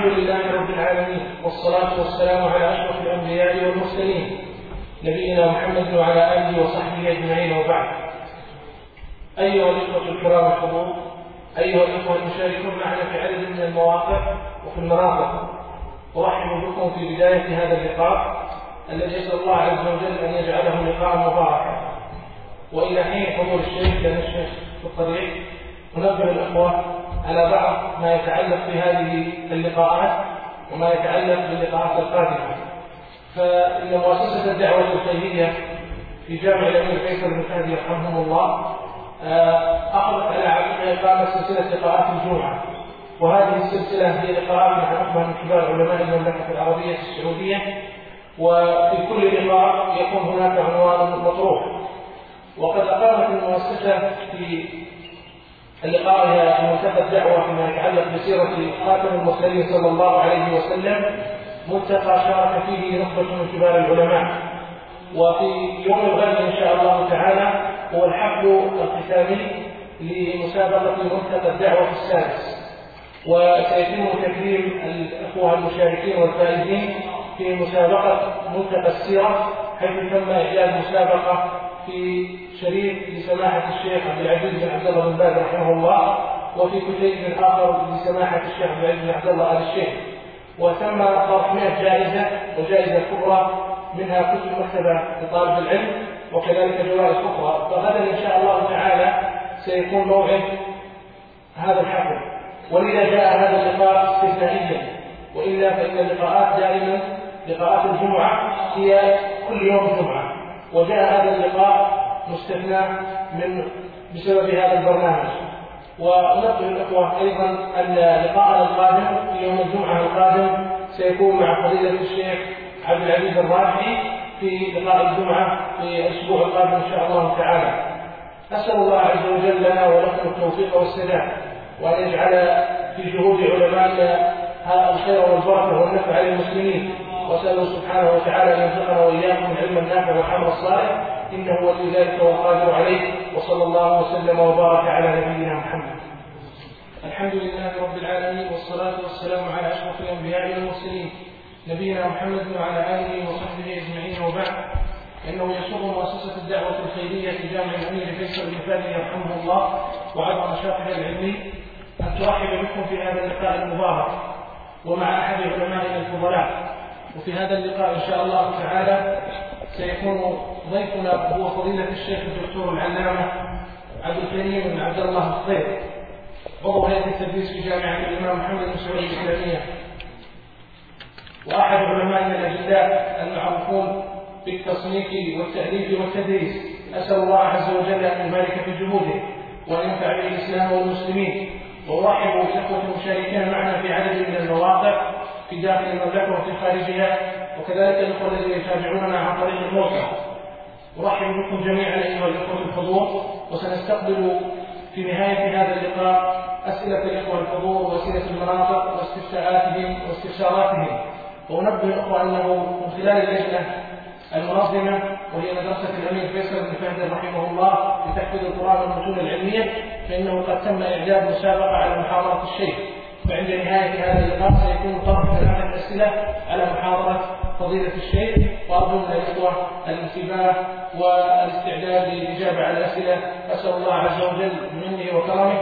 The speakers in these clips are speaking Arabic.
الحمد لله رب العالمين والصلاة والسلام على أشرف الأنبياء والمرسلين نبينا محمد وعلى آله وصحبه أجمعين وبعد. أيها الإخوة الكرام الحضور أيها الإخوة المشاركون معنا في عدد من المواقع وفي المناطق أرحب بكم في بداية هذا اللقاء الذي يسأل الله عز وجل أن يجعله لقاء مباركا. وإلى حين حضور الشيخ لأن الشيخ الطريق ننبه الإخوة على بعض ما يتعلق في هذه اللقاءات وما يتعلق باللقاءات القادمة. فإن مؤسسة الدعوة الخيرية في جامع الأمير فيصل بن فهد يرحمهم الله آه، أخذت على عاتقها إقامة سلسلة لقاءات الجمعة. وهذه السلسلة هي لقاءات نحن من كبار علماء المملكة العربية السعودية. وفي كل لقاء يكون هناك عنوان مطروح. وقد أقامت المؤسسة في في منتدى الدعوة فيما يتعلق بسيرة خاتم المرسلين صلى الله عليه وسلم ملتقى شارك فيه نخبة من كبار العلماء. وفي يوم الغد إن شاء الله تعالى هو الحفل الختامي لمسابقة منتدى الدعوة السادس. وسيتم تكريم الأخوة المشاركين والفائزين في مسابقة ملتقى السيرة حيث تم إعداد مسابقة في شريف لسماحة الشيخ عبد العزيز بن عبد الله بن باز رحمه الله وفي كتيب آخر لسماحة الشيخ عبد العزيز بن عبد الله آل الشيخ. وتم طرح 100 جائزة وجائزة كبرى منها كتب مكتبة لطالب العلم وكذلك جوائز أخرى. فغدا إن شاء الله تعالى سيكون موعد هذا الحفل. ولذا جاء هذا اللقاء استثنائيا. وإلا فإن اللقاءات دائما لقاءات الجمعة هي كل يوم جمعة. وجاء هذا اللقاء مستثنى من بسبب هذا البرنامج. ونقول الأخوة أيضا أن لقاءنا القادم في يوم الجمعة القادم سيكون مع فضيلة الشيخ عبد العزيز الراشدي في لقاء الجمعة في الأسبوع القادم إن شاء الله تعالى. أسأل الله عز وجل لنا ولكم التوفيق والسداد وأن يجعل في جهود علمائنا الخير والبركة والنفع للمسلمين. وأسأله سبحانه وتعالى أن يرزقنا وإياكم العلم النافع والعمل الصالح إنه ولي ذلك والقادر عليه وصلى الله وسلم وبارك على نبينا محمد. الحمد لله رب العالمين والصلاة والسلام على أشرف الأنبياء والمرسلين نبينا محمد وعلى آله وصحبه أجمعين وبعد. إنه يسر مؤسسة الدعوة الخيرية في جامع الأمير فيصل بن فادي يرحمه الله وعبر نشاطها العلمي أن ترحب بكم في هذا اللقاء المبارك ومع أحد علمائنا الفضلاء وفي هذا اللقاء إن شاء الله تعالى سيكون ضيفنا هو فضيلة الشيخ الدكتور العلامة عبد الكريم بن عبد الله الخير عضو هيئة التدريس في جامعة الإمام محمد بن سعود الإسلامية وأحد علمائنا الأجلاء المعروفون بالتصنيف والتأليف والتدريس أسأل الله عز وجل أن يبارك في جهوده وأن ينفع به الإسلام والمسلمين وأرحب بالإخوة المشاركين معنا في عدد من المواقع في داخل المملكة وفي خارجها وكذلك الإخوة الذين يتابعوننا عن طريق الموقع. أرحب بكم جميعا أيها الإخوة الحضور وسنستقبل في نهاية هذا اللقاء أسئلة الإخوة الحضور وأسئلة المناطق واستفساراتهم واستفساراتهم. وأنبه الإخوة أنه من خلال اللجنة المنظمة وهي مدرسة الأمير فيصل بن فهد رحمه الله لتحفيظ القرآن والمتون العلمية فإنه قد تم إعداد مسابقة على محاضرة الشيخ. فعند نهاية هذا اللقاء سيكون طرح ثلاثة أسئلة على محاضرة فضيلة الشيخ وأرجو من الإخوة الانتباه والاستعداد للإجابة على الأسئلة أسأل الله عز وجل بمنه وكرمه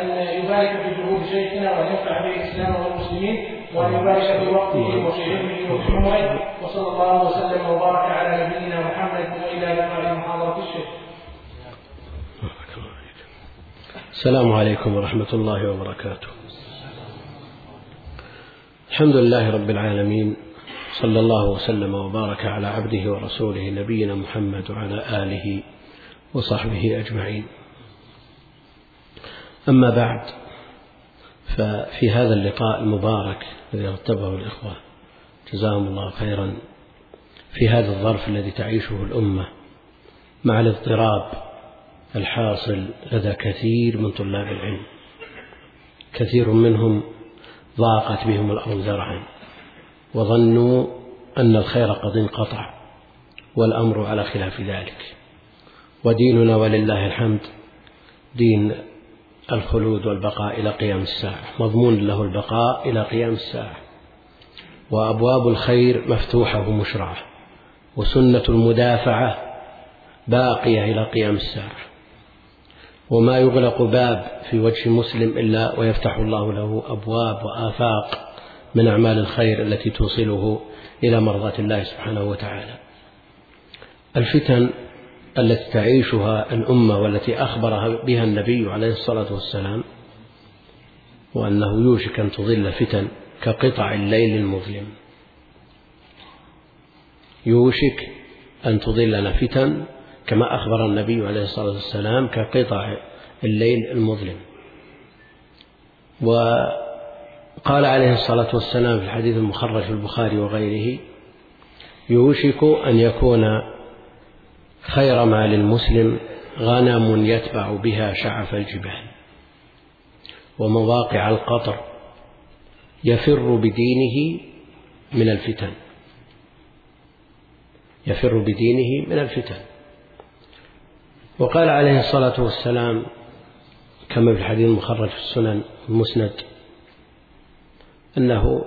أن يبارك في جهود شيخنا وأن ينفع به الإسلام والمسلمين وأن يبارك في وقته وفي علمه وفي عمره وصلى الله وسلم وبارك على نبينا محمد وإلى لقاء محاضرة الشيخ. السلام عليكم ورحمة الله وبركاته. الحمد لله رب العالمين صلى الله وسلم وبارك على عبده ورسوله نبينا محمد وعلى آله وصحبه أجمعين. أما بعد ففي هذا اللقاء المبارك الذي رتبه الإخوة جزاهم الله خيرا في هذا الظرف الذي تعيشه الأمة مع الاضطراب الحاصل لدى كثير من طلاب العلم كثير منهم ضاقت بهم الأرض ذرعا وظنوا أن الخير قد انقطع والأمر على خلاف ذلك. وديننا ولله الحمد دين الخلود والبقاء إلى قيام الساعة مضمون له البقاء إلى قيام الساعة. وأبواب الخير مفتوحة ومشرعة وسنة المدافعة باقية إلى قيام الساعة. وما يغلق باب في وجه مسلم إلا ويفتح الله له أبواب وآفاق من أعمال الخير التي توصله إلى مرضاة الله سبحانه وتعالى. الفتن التي تعيشها الأمة والتي أخبر بها النبي عليه الصلاة والسلام وأنه يوشك أن تضل فتن كقطع الليل المظلم. يوشك أن تضلنا فتن كما أخبر النبي عليه الصلاة والسلام كقطع الليل المظلم. وقال عليه الصلاة والسلام في الحديث المخرج في البخاري وغيره يوشك أن يكون خير ما للمسلم غنم يتبع بها شعف الجبال ومواقع القطر يفر بدينه من الفتن. يفر بدينه من الفتن. وقال عليه الصلاة والسلام كما في الحديث المخرج في السنن المسند أنه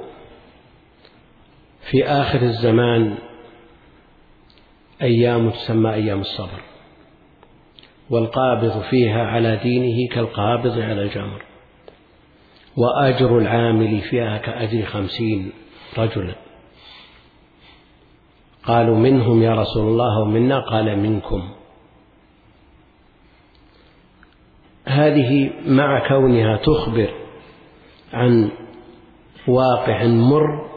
في آخر الزمان أيام تسمى أيام الصبر والقابض فيها على دينه كالقابض على الجمر وأجر العامل فيها كأجر خمسين رجلا. قالوا منهم يا رسول الله ومنا قال منكم. هذه مع كونها تخبر عن واقع مر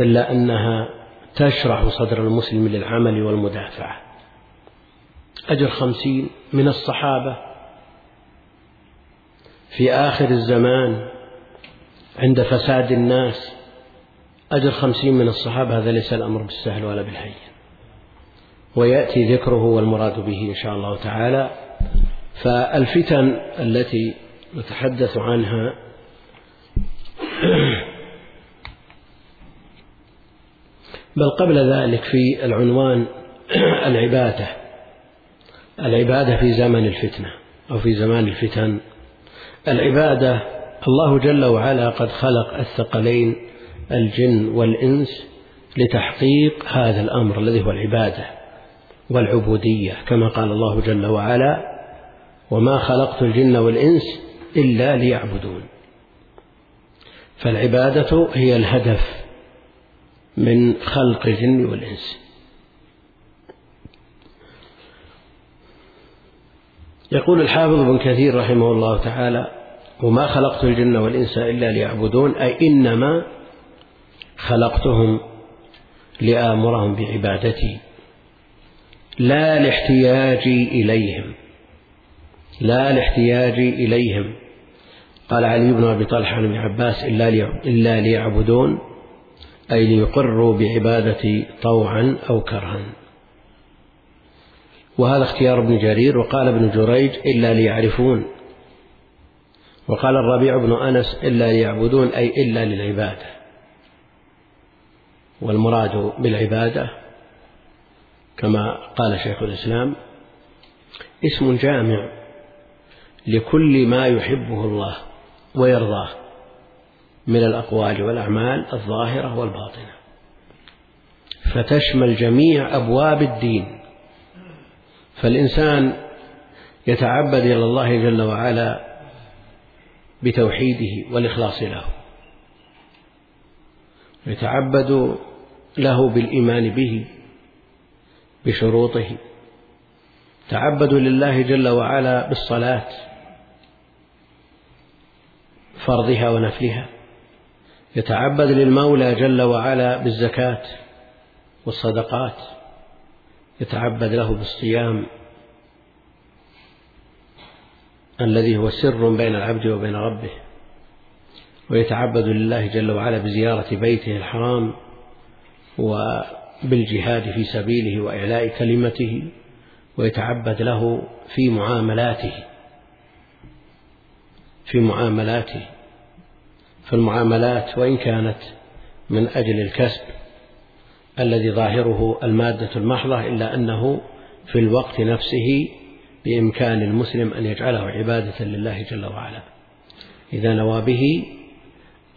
إلا أنها تشرح صدر المسلم للعمل والمدافعة. أجر خمسين من الصحابة في آخر الزمان عند فساد الناس أجر خمسين من الصحابة. هذا ليس الأمر بالسهل ولا بالهين. ويأتي ذكره والمراد به إن شاء الله تعالى. فالفتن التي نتحدث عنها بل قبل ذلك في العنوان العبادة العبادة في زمن الفتنة أو في زمان الفتن. العبادة الله جل وعلا قد خلق الثقلين الجن والإنس لتحقيق هذا الأمر الذي هو العبادة والعبودية كما قال الله جل وعلا وما خلقت الجن والإنس إلا ليعبدون. فالعبادة هي الهدف من خلق الجن والإنس. يقول الحافظ ابن كثير رحمه الله تعالى وما خلقت الجن والإنس إلا ليعبدون. أي إنما خلقتهم لآمرهم بعبادتي لا لاحتياجي إليهم. لا لاحتياجي إليهم. قال علي بن أبي طلحة عن ابن عباس إلا ليعبدون أي ليقروا بعبادتي طوعا أو كرها. وهذا اختيار ابن جرير وقال ابن جريج إلا ليعرفون. وقال الربيع بن أنس إلا ليعبدون أي إلا للعبادة. والمراد بالعبادة كما قال شيخ الإسلام اسم جامع. لكل ما يحبه الله ويرضاه من الأقوال والأعمال الظاهرة والباطنة. فتشمل جميع أبواب الدين. فالإنسان يتعبد إلى الله جل وعلا بتوحيده والإخلاص له. يتعبد له بالإيمان به بشروطه. تعبد لله جل وعلا بالصلاة. فرضها ونفلها. يتعبد للمولى جل وعلا بالزكاة والصدقات. يتعبد له بالصيام الذي هو سر بين العبد وبين ربه. ويتعبد لله جل وعلا بزيارة بيته الحرام وبالجهاد في سبيله وإعلاء كلمته. ويتعبد له في معاملاته. في معاملاته. فالمعاملات وإن كانت من أجل الكسب الذي ظاهره المادة المحضة إلا أنه في الوقت نفسه بإمكان المسلم أن يجعله عبادة لله جل وعلا. إذا نوى به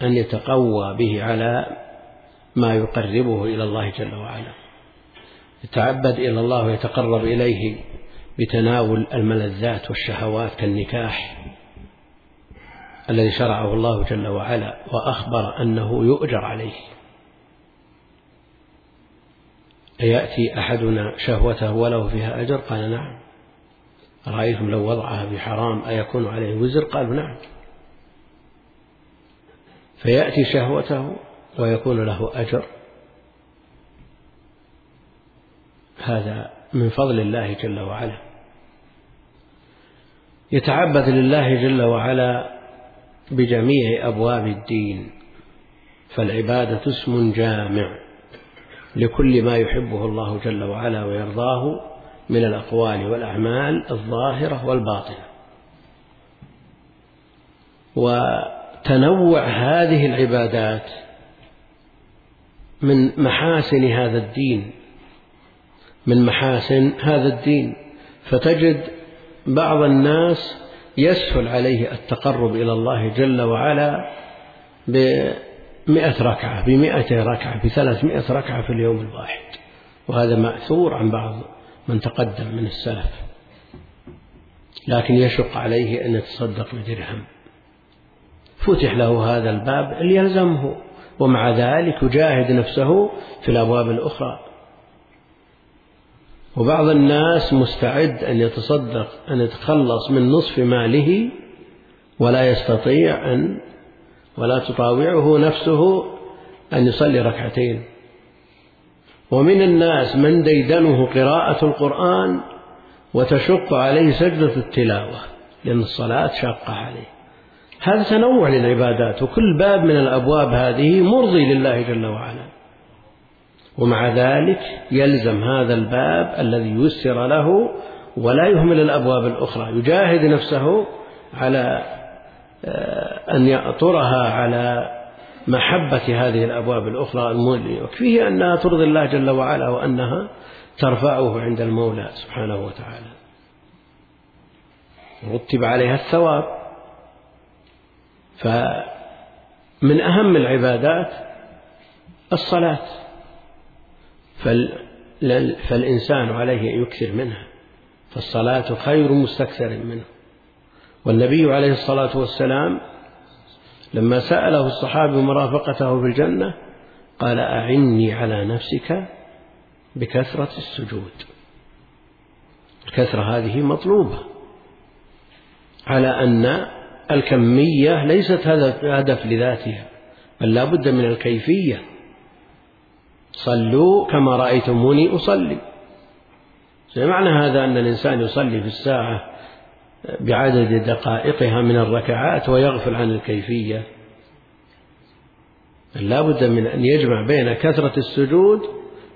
أن يتقوى به على ما يقربه إلى الله جل وعلا. يتعبد إلى الله ويتقرب إليه بتناول الملذات والشهوات كالنكاح الذي شرعه الله جل وعلا وأخبر أنه يؤجر عليه. أيأتي أحدنا شهوته وله فيها أجر؟ قال نعم. رأيتم لو وضعها في حرام أيكون عليه وزر؟ قالوا نعم. فيأتي شهوته ويكون له أجر. هذا من فضل الله جل وعلا. يتعبد لله جل وعلا بجميع أبواب الدين فالعبادة اسم جامع لكل ما يحبه الله جل وعلا ويرضاه من الأقوال والأعمال الظاهرة والباطنة. وتنوع هذه العبادات من محاسن هذا الدين من محاسن هذا الدين فتجد بعض الناس يسهل عليه التقرب إلى الله جل وعلا بمئة ركعة بمئة ركعة بثلاثمائة ركعة في اليوم الواحد. وهذا مأثور عن بعض من تقدم من السلف. لكن يشق عليه أن يتصدق بدرهم فتح له هذا الباب ليلزمه ومع ذلك يجاهد نفسه في الأبواب الأخرى. وبعض الناس مستعد أن يتصدق أن يتخلص من نصف ماله ولا يستطيع أن ولا تطاوعه نفسه أن يصلي ركعتين. ومن الناس من ديدنه قراءة القرآن وتشق عليه سجدة التلاوة لأن الصلاة شاقة عليه. هذا تنوع للعبادات وكل باب من الأبواب هذه مرضي لله جل وعلا. ومع ذلك يلزم هذا الباب الذي يسر له ولا يهمل الأبواب الأخرى. يجاهد نفسه على آه، أن يأطرها على محبة هذه الأبواب الأخرى المولية وكفيه أنها ترضي الله جل وعلا وأنها ترفعه عند المولى سبحانه وتعالى. رتب عليها الثواب. فمن أهم العبادات الصلاة. فالإنسان عليه أن يكثر منها فالصلاة خير مستكثر منه. والنبي عليه الصلاة والسلام لما سأله الصحابي مرافقته في الجنة قال أعني على نفسك بكثرة السجود. الكثرة هذه مطلوبة على أن الكمية ليست هدف لذاتها بل لا بد من الكيفية. صلوا كما رأيتموني أصلي. معنى هذا أن الإنسان يصلي في الساعة بعدد دقائقها من الركعات ويغفل عن الكيفية. لا بد من أن يجمع بين كثرة السجود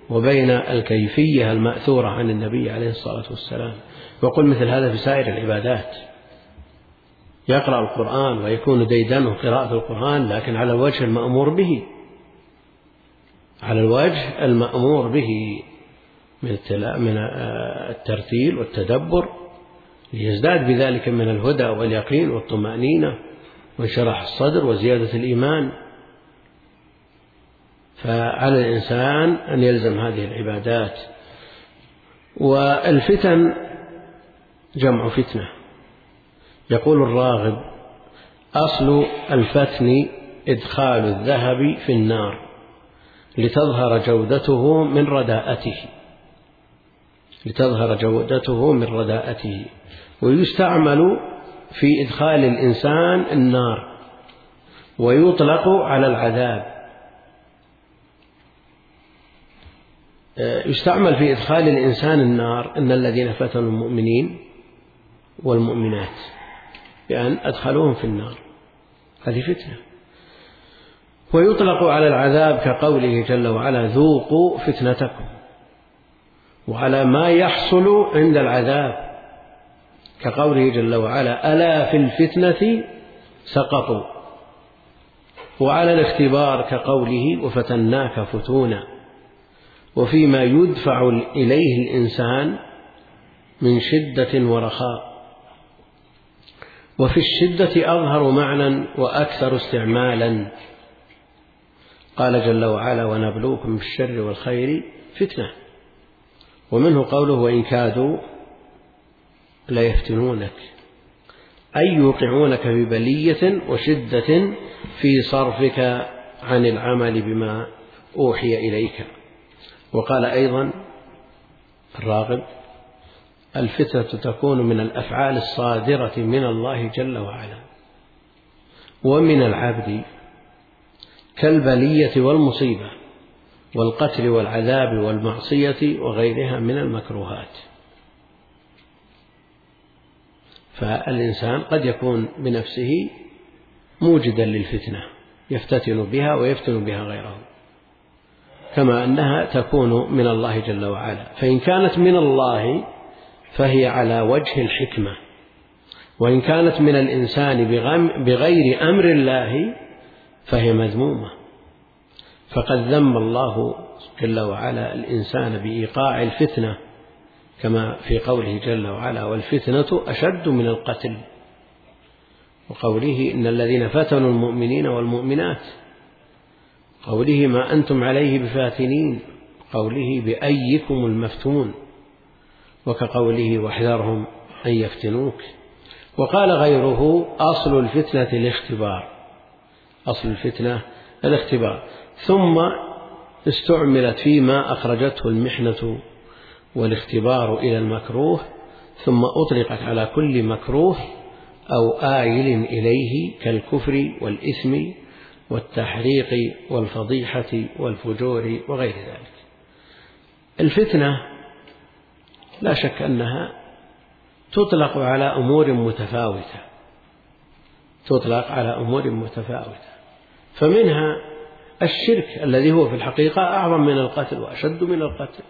وبين الكيفية المأثورة عن النبي عليه الصلاة والسلام. وقل مثل هذا في سائر العبادات. يقرأ القرآن ويكون ديدنه قراءة القرآن لكن على الوجه المأمور به. على الوجه المأمور به من من الترتيل والتدبر ليزداد بذلك من الهدى واليقين والطمأنينة وانشراح الصدر وزيادة الإيمان. فعلى الإنسان أن يلزم هذه العبادات. والفتن جمع فتنة. يقول الراغب أصل الفتن إدخال الذهب في النار. لتظهر جودته من رداءته. لتظهر جودته من رداءته. ويستعمل في إدخال الإنسان النار. ويطلق على العذاب. يستعمل في إدخال الإنسان النار أن الذين فتنوا المؤمنين والمؤمنات. بأن أدخلوهم في النار. هذه فتنة. ويطلق على العذاب كقوله جل وعلا ذوقوا فتنتكم وعلى ما يحصل عند العذاب. كقوله جل وعلا ألا في الفتنة سقطوا. وعلى الاختبار كقوله وفتناك فتونا. وفيما يدفع إليه الإنسان من شدة ورخاء. وفي الشدة أظهر معنى وأكثر استعمالا. قال جل وعلا ونبلوكم بالشر والخير فتنة. ومنه قوله وإن كادوا ليفتنونك. أي يوقعونك ببلية وشدة في صرفك عن العمل بما أوحي إليك. وقال أيضا الراغب الفتنة تكون من الأفعال الصادرة من الله جل وعلا. ومن العبد كالبلية والمصيبة والقتل والعذاب والمعصية وغيرها من المكروهات. فالإنسان قد يكون بنفسه موجدا للفتنة يفتتن بها ويفتن بها غيره كما أنها تكون من الله جل وعلا. فإن كانت من الله فهي على وجه الحكمة وإن كانت من الإنسان بغير أمر الله فهي مذمومة. فقد ذم الله جل وعلا الإنسان بإيقاع الفتنة كما في قوله جل وعلا والفتنة أشد من القتل وقوله إن الذين فتنوا المؤمنين والمؤمنات قوله ما أنتم عليه بفاتنين قوله بأيكم المفتون وكقوله واحذرهم أن يفتنوك وقال غيره أصل الفتنة الاختبار أصل الفتنة الاختبار. ثم استعملت فيما أخرجته المحنة والاختبار إلى المكروه ثم أطلقت على كل مكروه أو آيل إليه كالكفر والإثم والتحريق والفضيحة والفجور وغير ذلك. الفتنة لا شك أنها تطلق على أمور متفاوتة تطلق على أمور متفاوتة. فمنها الشرك الذي هو في الحقيقة أعظم من القتل وأشد من القتل.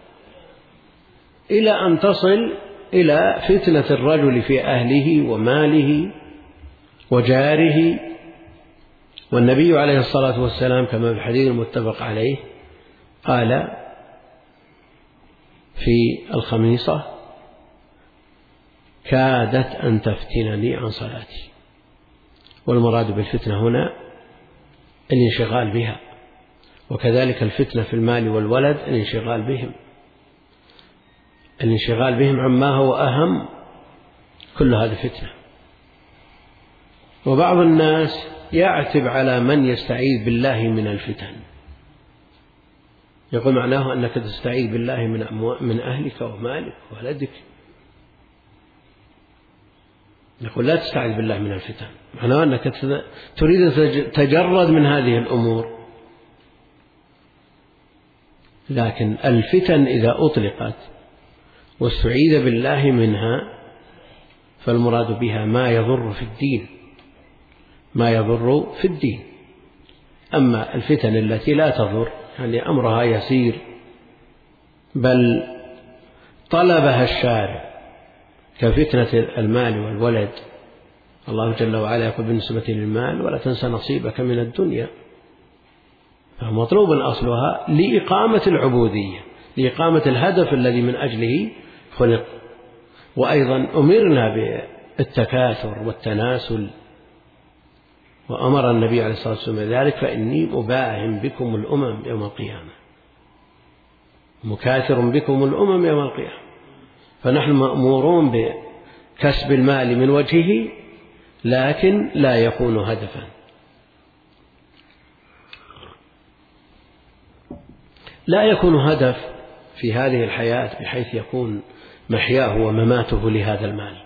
إلى أن تصل إلى فتنة الرجل في أهله وماله وجاره. والنبي عليه الصلاة والسلام كما في الحديث المتفق عليه قال في الخميصة كادت أن تفتنني عن صلاتي. والمراد بالفتنة هنا الانشغال بها وكذلك الفتنة في المال والولد الانشغال بهم. الانشغال بهم عما هو أهم كل هذا فتنة. وبعض الناس يعتب على من يستعيذ بالله من الفتن. يقول معناه أنك تستعيذ بالله من من أهلك ومالك وولدك. يقول لا تستعيذ بالله من الفتن. معناه أنك تريد أن تتجرد من هذه الأمور. لكن الفتن إذا أطلقت واستعيذ بالله منها فالمراد بها ما يضر في الدين. ما يضر في الدين. أما الفتن التي لا تضر يعني أمرها يسير بل طلبها الشارع. كفتنة المال والولد. الله جل وعلا يقول بالنسبة للمال ولا تنس نصيبك من الدنيا. فمطلوب أصلها لإقامة العبودية لإقامة الهدف الذي من أجله خلق. وأيضا أمرنا بالتكاثر والتناسل. وأمر النبي عليه الصلاة والسلام ذلك فإني مباهم بكم الأمم يوم القيامة. مكاثر بكم الأمم يوم القيامة. فنحن مأمورون بكسب المال من وجهه لكن لا يكون هدفا. لا يكون هدف في هذه الحياة بحيث يكون محياه ومماته لهذا المال.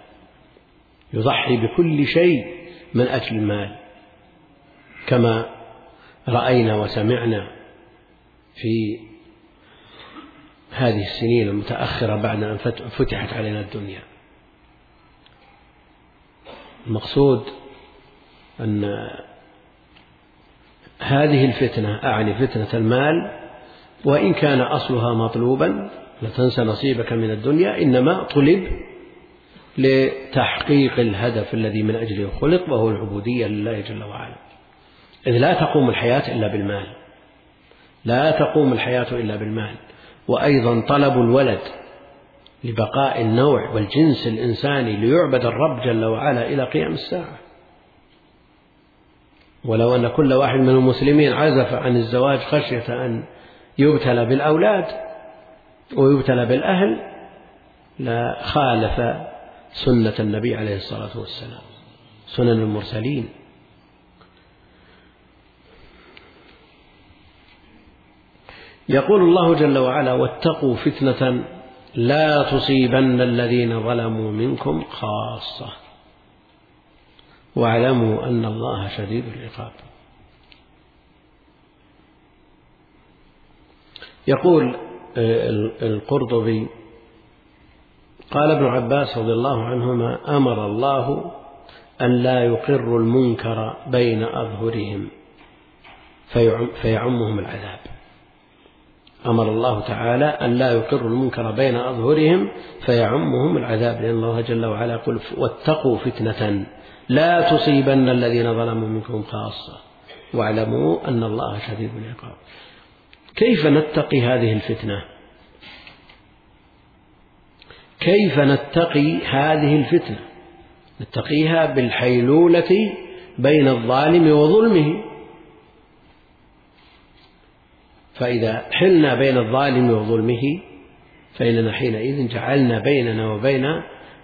يضحي بكل شيء من أجل المال. كما رأينا وسمعنا في هذه السنين المتأخرة بعد أن فتحت علينا الدنيا. المقصود أن هذه الفتنة أعني فتنة المال وإن كان أصلها مطلوبا لا تنسى نصيبك من الدنيا إنما طلب لتحقيق الهدف الذي من أجله خلق وهو العبودية لله جل وعلا. إذ لا تقوم الحياة إلا بالمال. لا تقوم الحياة إلا بالمال. وأيضا طلب الولد لبقاء النوع والجنس الإنساني ليعبد الرب جل وعلا إلى قيام الساعة. ولو أن كل واحد من المسلمين عزف عن الزواج خشية أن يبتلى بالأولاد ويبتلى بالأهل لخالف سنة النبي عليه الصلاة والسلام سنن المرسلين. يقول الله جل وعلا واتقوا فتنة لا تصيبن الذين ظلموا منكم خاصة. واعلموا أن الله شديد العقاب. يقول آه، القرطبي قال ابن عباس رضي الله عنهما أمر الله أن لا يقر المنكر بين أظهرهم فيعمهم العذاب. أمر الله تعالى أن لا يقر المنكر بين أظهرهم فيعمهم العذاب لأن الله جل وعلا يقول واتقوا فتنة لا تصيبن الذين ظلموا منكم خاصة. واعلموا أن الله شديد العقاب. كيف نتقي هذه الفتنة؟ كيف نتقي هذه الفتنة؟ نتقيها بالحيلولة بين الظالم وظلمه. فإذا حلنا بين الظالم وظلمه فإننا حينئذ جعلنا بيننا وبين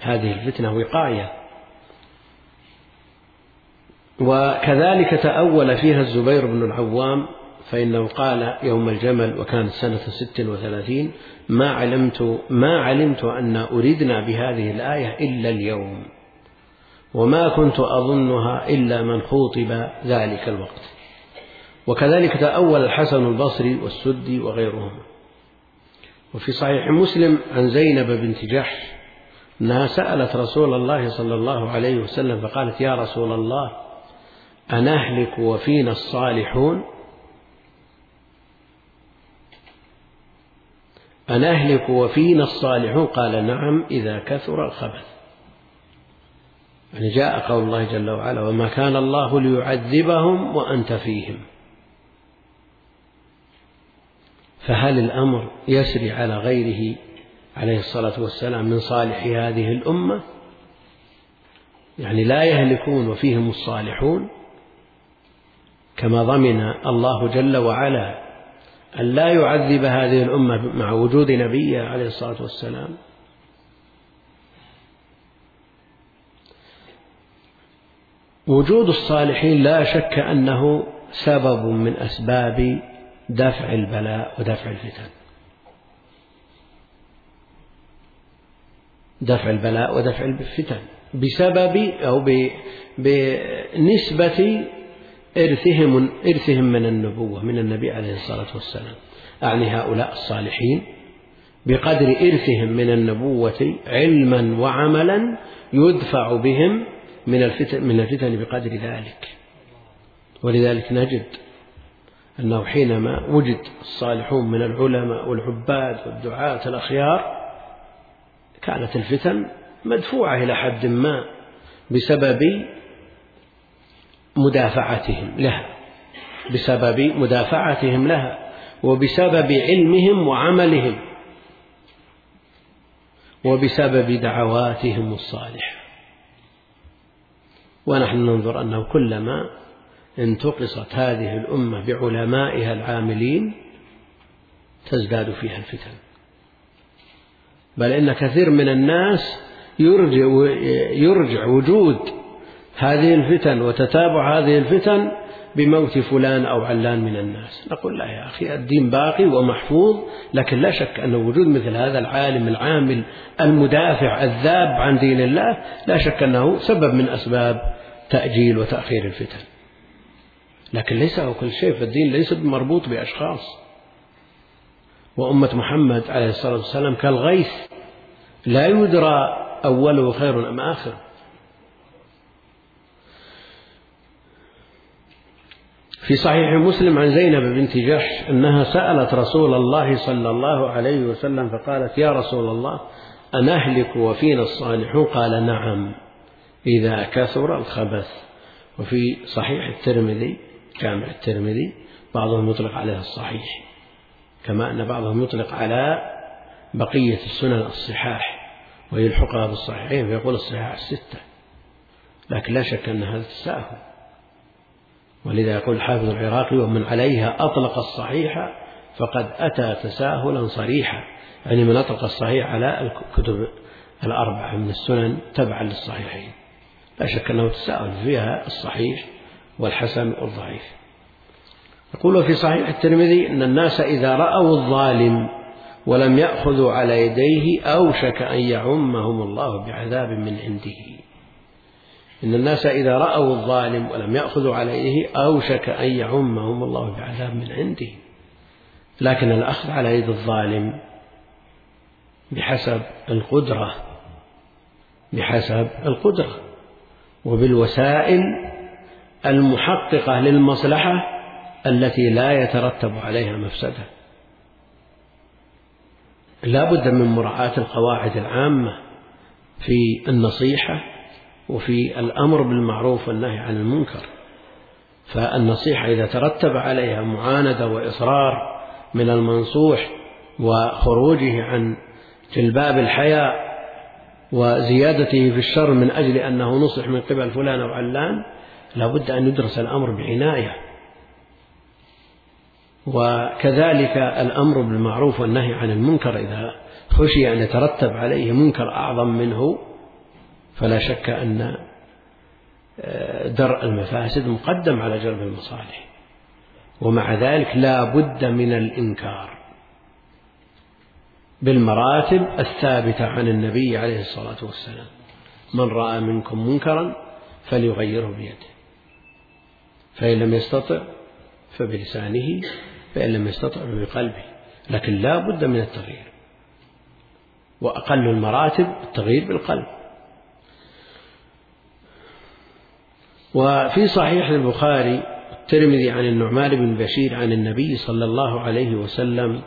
هذه الفتنة وقاية. وكذلك تأول فيها الزبير بن العوام فإنه قال يوم الجمل وكانت سنة ست وثلاثين ما علمت ما علمت أن أردنا بهذه الآية إلا اليوم وما كنت أظنها إلا من خوطب ذلك الوقت. وكذلك تأول الحسن البصري والسدي وغيرهما وفي صحيح مسلم عن زينب بنت جحش أنها سألت رسول الله صلى الله عليه وسلم فقالت يا رسول الله أنهلك وفينا الصالحون؟ أنهلك وفينا الصالحون؟ قال نعم إذا كثر الخبث. يعني جاء قول الله جل وعلا وما كان الله ليعذبهم وأنت فيهم. فهل الأمر يسري على غيره عليه الصلاة والسلام من صالح هذه الأمة؟ يعني لا يهلكون وفيهم الصالحون كما ضمن الله جل وعلا أن لا يعذب هذه الأمة مع وجود نبيه عليه الصلاة والسلام. وجود الصالحين لا شك أنه سبب من أسباب دفع البلاء ودفع الفتن. دفع البلاء ودفع الفتن. بسبب أو بنسبة إرثهم إرثهم من النبوة من النبي عليه الصلاة والسلام. أعني هؤلاء الصالحين بقدر إرثهم من النبوة علما وعملا يدفع بهم من الفتن من الفتن بقدر ذلك. ولذلك نجد أنه حينما وجد الصالحون من العلماء والعباد والدعاة الأخيار كانت الفتن مدفوعة إلى حد ما بسبب مدافعتهم لها بسبب مدافعتهم لها وبسبب علمهم وعملهم وبسبب دعواتهم الصالحة. ونحن ننظر أنه كلما انتقصت هذه الأمة بعلمائها العاملين تزداد فيها الفتن. بل إن كثير من الناس يرجع يرجع وجود هذه الفتن وتتابع هذه الفتن بموت فلان أو علان من الناس. نقول لا يا أخي الدين باقي ومحفوظ لكن لا شك أن وجود مثل هذا العالم العامل المدافع الذاب عن دين الله لا شك أنه سبب من أسباب تأجيل وتأخير الفتن. لكن ليس هو كل شيء فالدين ليس مربوط بأشخاص. وأمة محمد عليه الصلاة والسلام كالغيث لا يدرى أوله خير أم آخر في صحيح مسلم عن زينب بنت جحش أنها سألت رسول الله صلى الله عليه وسلم فقالت يا رسول الله أنهلك وفينا الصالحون قال نعم إذا كثر الخبث. وفي صحيح الترمذي جامع الترمذي بعضهم يطلق عليها الصحيح كما أن بعضهم يطلق على بقية السنن الصحاح ويلحقها بالصحيحين فيقول الصحاح الستة لكن لا شك أن هذا تساهل. ولذا يقول الحافظ العراقي ومن عليها أطلق الصحيح فقد أتى تساهلا صريحا. يعني من أطلق الصحيح على الكتب الأربعة من السنن تبعا للصحيحين. لا شك أنه تساهل فيها الصحيح. والحسن والضعيف يقول في صحيح الترمذي أن الناس إذا رأوا الظالم ولم يأخذوا على يديه أوشك أن يعمهم الله بعذاب من عنده. إن الناس إذا رأوا الظالم ولم يأخذوا على يديه أوشك أن يعمهم الله بعذاب من عنده. لكن الأخذ على يد الظالم بحسب القدرة بحسب القدرة. وبالوسائل المحققة للمصلحة التي لا يترتب عليها مفسدة. لا بد من مراعاة القواعد العامة في النصيحة وفي الأمر بالمعروف والنهي عن المنكر. فالنصيحة إذا ترتب عليها معاندة وإصرار من المنصوح وخروجه عن جلباب الحياء وزيادته في الشر من أجل أنه نصح من قبل فلان أو علان لا بد أن يدرس الأمر بعناية. وكذلك الأمر بالمعروف والنهي عن المنكر إذا خشي أن يترتب عليه منكر أعظم منه فلا شك أن آه، درء المفاسد مقدم على جلب المصالح. ومع ذلك لا بد من الإنكار بالمراتب الثابتة عن النبي عليه الصلاة والسلام. من رأى منكم منكرا فليغيره بيده. فإن لم يستطع فبلسانه فإن لم يستطع فبقلبه. لكن لا بد من التغيير. وأقل المراتب التغيير بالقلب. وفي صحيح البخاري الترمذي عن النعمان بن بشير عن النبي صلى الله عليه وسلم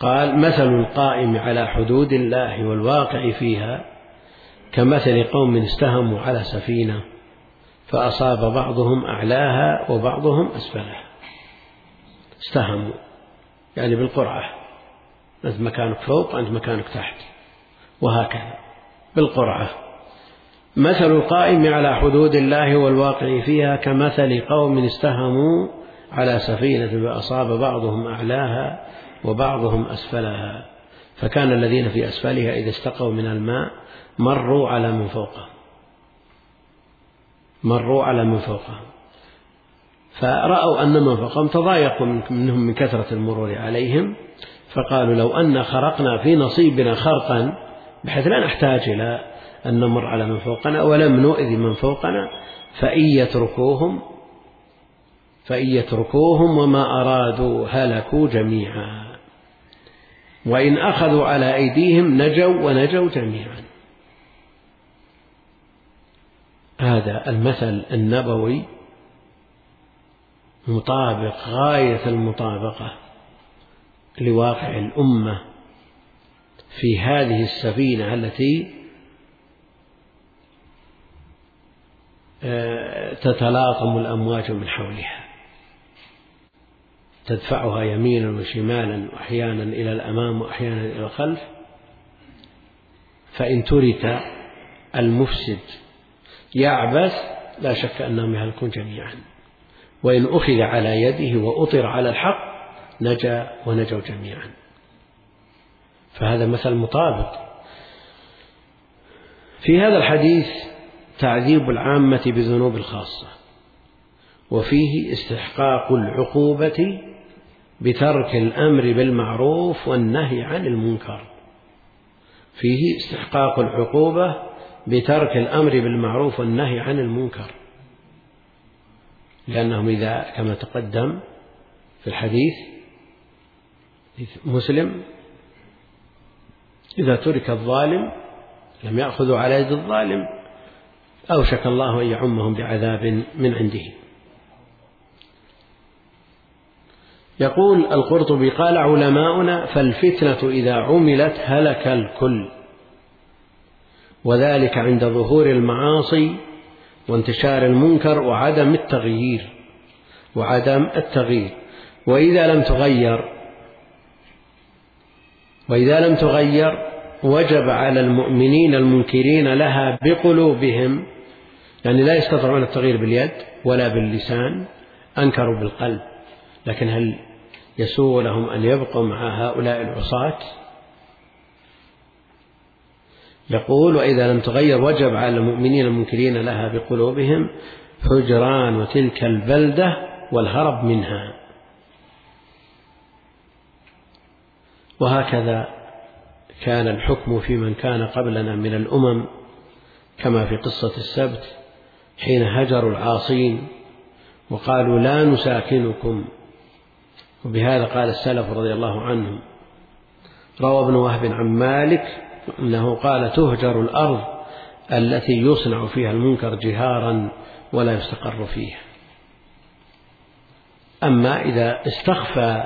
قال مثل القائم على حدود الله والواقع فيها كمثل قوم استهموا على سفينة فأصاب بعضهم أعلاها وبعضهم أسفلها. استهموا. يعني بالقرعة. أنت مكانك فوق أنت مكانك تحت. وهكذا. بالقرعة. مثل القائم على حدود الله والواقع فيها كمثل قوم استهموا على سفينة فأصاب بعضهم أعلاها وبعضهم أسفلها. فكان الذين في أسفلها إذا استقوا من الماء مروا على من فوقهم. مروا على من فوقهم. فرأوا أن من فوقهم تضايقوا منهم من كثرة المرور عليهم فقالوا لو أن خرقنا في نصيبنا خرقا بحيث لا نحتاج إلى أن نمر على من فوقنا ولم نؤذي من فوقنا فإن يتركوهم فإن يتركوهم وما أرادوا هلكوا جميعا. وإن أخذوا على أيديهم نجوا ونجوا جميعا. هذا المثل النبوي مطابق غاية المطابقة لواقع الأمة في هذه السفينة التي آه، تتلاطم الأمواج من حولها. تدفعها يمينا وشمالا وأحيانا إلى الأمام وأحيانا إلى الخلف. فإن ترك المفسد يعبث لا شك أنهم يهلكون جميعا. وإن أخذ على يده وأطر على الحق نجا ونجوا جميعا. فهذا مثل مطابق. في هذا الحديث تعذيب العامة بذنوب الخاصة وفيه استحقاق العقوبة بترك الأمر بالمعروف والنهي عن المنكر. فيه استحقاق العقوبة بترك الأمر بالمعروف والنهي عن المنكر. لأنهم إذا كما تقدم في الحديث مسلم إذا ترك الظالم لم يأخذوا على يد الظالم أوشك الله أن يعمهم بعذاب من عنده. يقول القرطبي قال علماؤنا فالفتنة إذا عملت هلك الكل. وذلك عند ظهور المعاصي وانتشار المنكر وعدم التغيير وعدم التغيير. وإذا لم تغير وإذا لم تغير وجب على المؤمنين المنكرين لها بقلوبهم يعني لا يستطيعون التغيير باليد ولا باللسان أنكروا بالقلب. لكن هل يسوغ لهم أن يبقوا مع هؤلاء العصاة؟ يقول وإذا لم تغير وجب على المؤمنين المنكرين لها بقلوبهم هجران وتلك البلدة والهرب منها. وهكذا كان الحكم في من كان قبلنا من الأمم كما في قصة السبت حين هجروا العاصين وقالوا لا نساكنكم. وبهذا قال السلف رضي الله عنهم. روى ابن وهب عن مالك أنه قال تهجر الأرض التي يصنع فيها المنكر جهارا ولا يستقر فيها. أما إذا استخفى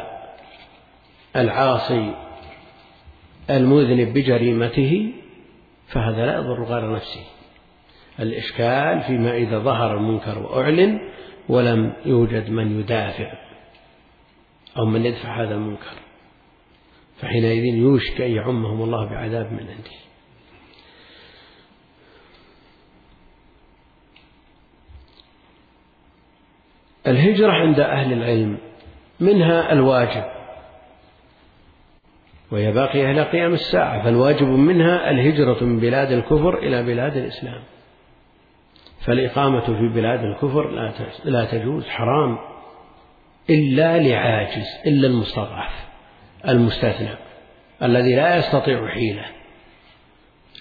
العاصي المذنب بجريمته فهذا لا يضر غير نفسه. الإشكال فيما إذا ظهر المنكر وأعلن ولم يوجد من يدافع أو من يدفع هذا المنكر. فحينئذ يوشك أن يعمهم الله بعذاب من عنده. الهجرة عند أهل العلم منها الواجب وهي باقية إلى قيام الساعة فالواجب منها الهجرة من بلاد الكفر إلى بلاد الإسلام. فالإقامة في بلاد الكفر لا تجوز حرام إلا لعاجز إلا المستضعف. المستثنى الذي لا يستطيع حيلة.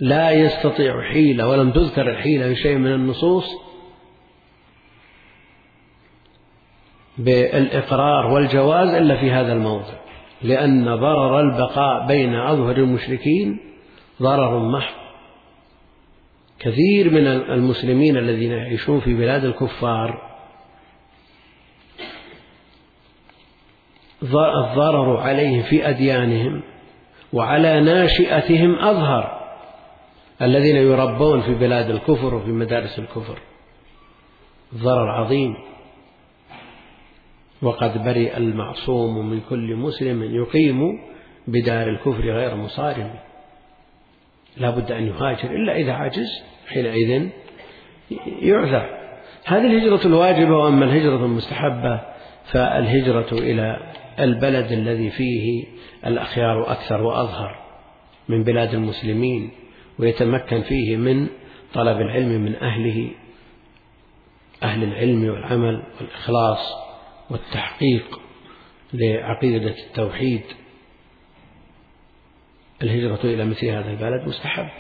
لا يستطيع حيلة ولم تذكر الحيلة في شيء من النصوص بالإقرار والجواز إلا في هذا الموضع لأن ضرر البقاء بين أظهر المشركين ضرر محض. كثير من المسلمين الذين يعيشون في بلاد الكفار الضرر عليهم في أديانهم وعلى ناشئتهم أظهر الذين يربون في بلاد الكفر وفي مدارس الكفر. ضرر عظيم. وقد برئ المعصوم من كل مسلم يقيم بدار الكفر غير مصارم. لا بد أن يهاجر إلا إذا عجز حينئذ يعذر. هذه الهجرة الواجبة وأما الهجرة المستحبة فالهجرة إلى البلد الذي فيه الأخيار أكثر وأظهر من بلاد المسلمين ويتمكن فيه من طلب العلم من أهله أهل العلم والعمل والإخلاص والتحقيق لعقيدة التوحيد. الهجرة إلى مثل هذا البلد مستحبة.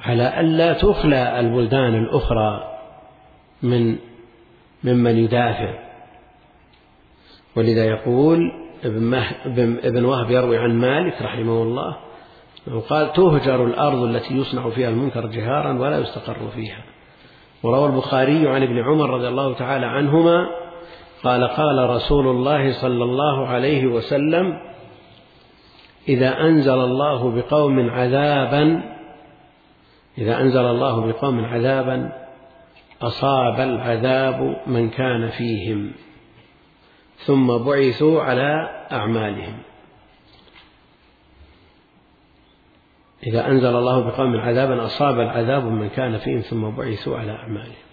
على ألا تخلى البلدان الأخرى من ممن يدافع ولذا يقول ابن, ابن وهب يروي عن مالك رحمه الله قال تهجر الأرض التي يصنع فيها المنكر جهارا ولا يستقر فيها. وروى البخاري عن ابن عمر رضي الله تعالى عنهما قال قال رسول الله صلى الله عليه وسلم إذا أنزل الله بقوم عذابا إذا أنزل الله بقوم عذابا أصاب العذاب من كان فيهم. ثم بعثوا على أعمالهم. إذا أنزل الله بقوم عذابا أصاب العذاب من كان فيهم ثم بعثوا على أعمالهم.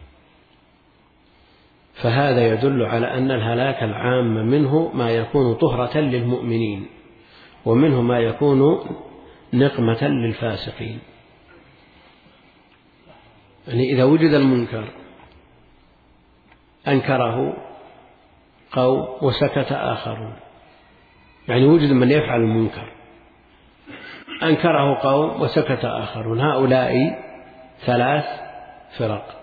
فهذا يدل على أن الهلاك العام منه ما يكون طهرة للمؤمنين ومنه ما يكون نقمة للفاسقين. يعني إذا وجد المنكر أنكره قوم وسكت آخرون يعني وجد من يفعل المنكر. أنكره قوم وسكت آخرون هؤلاء ثلاث فرق.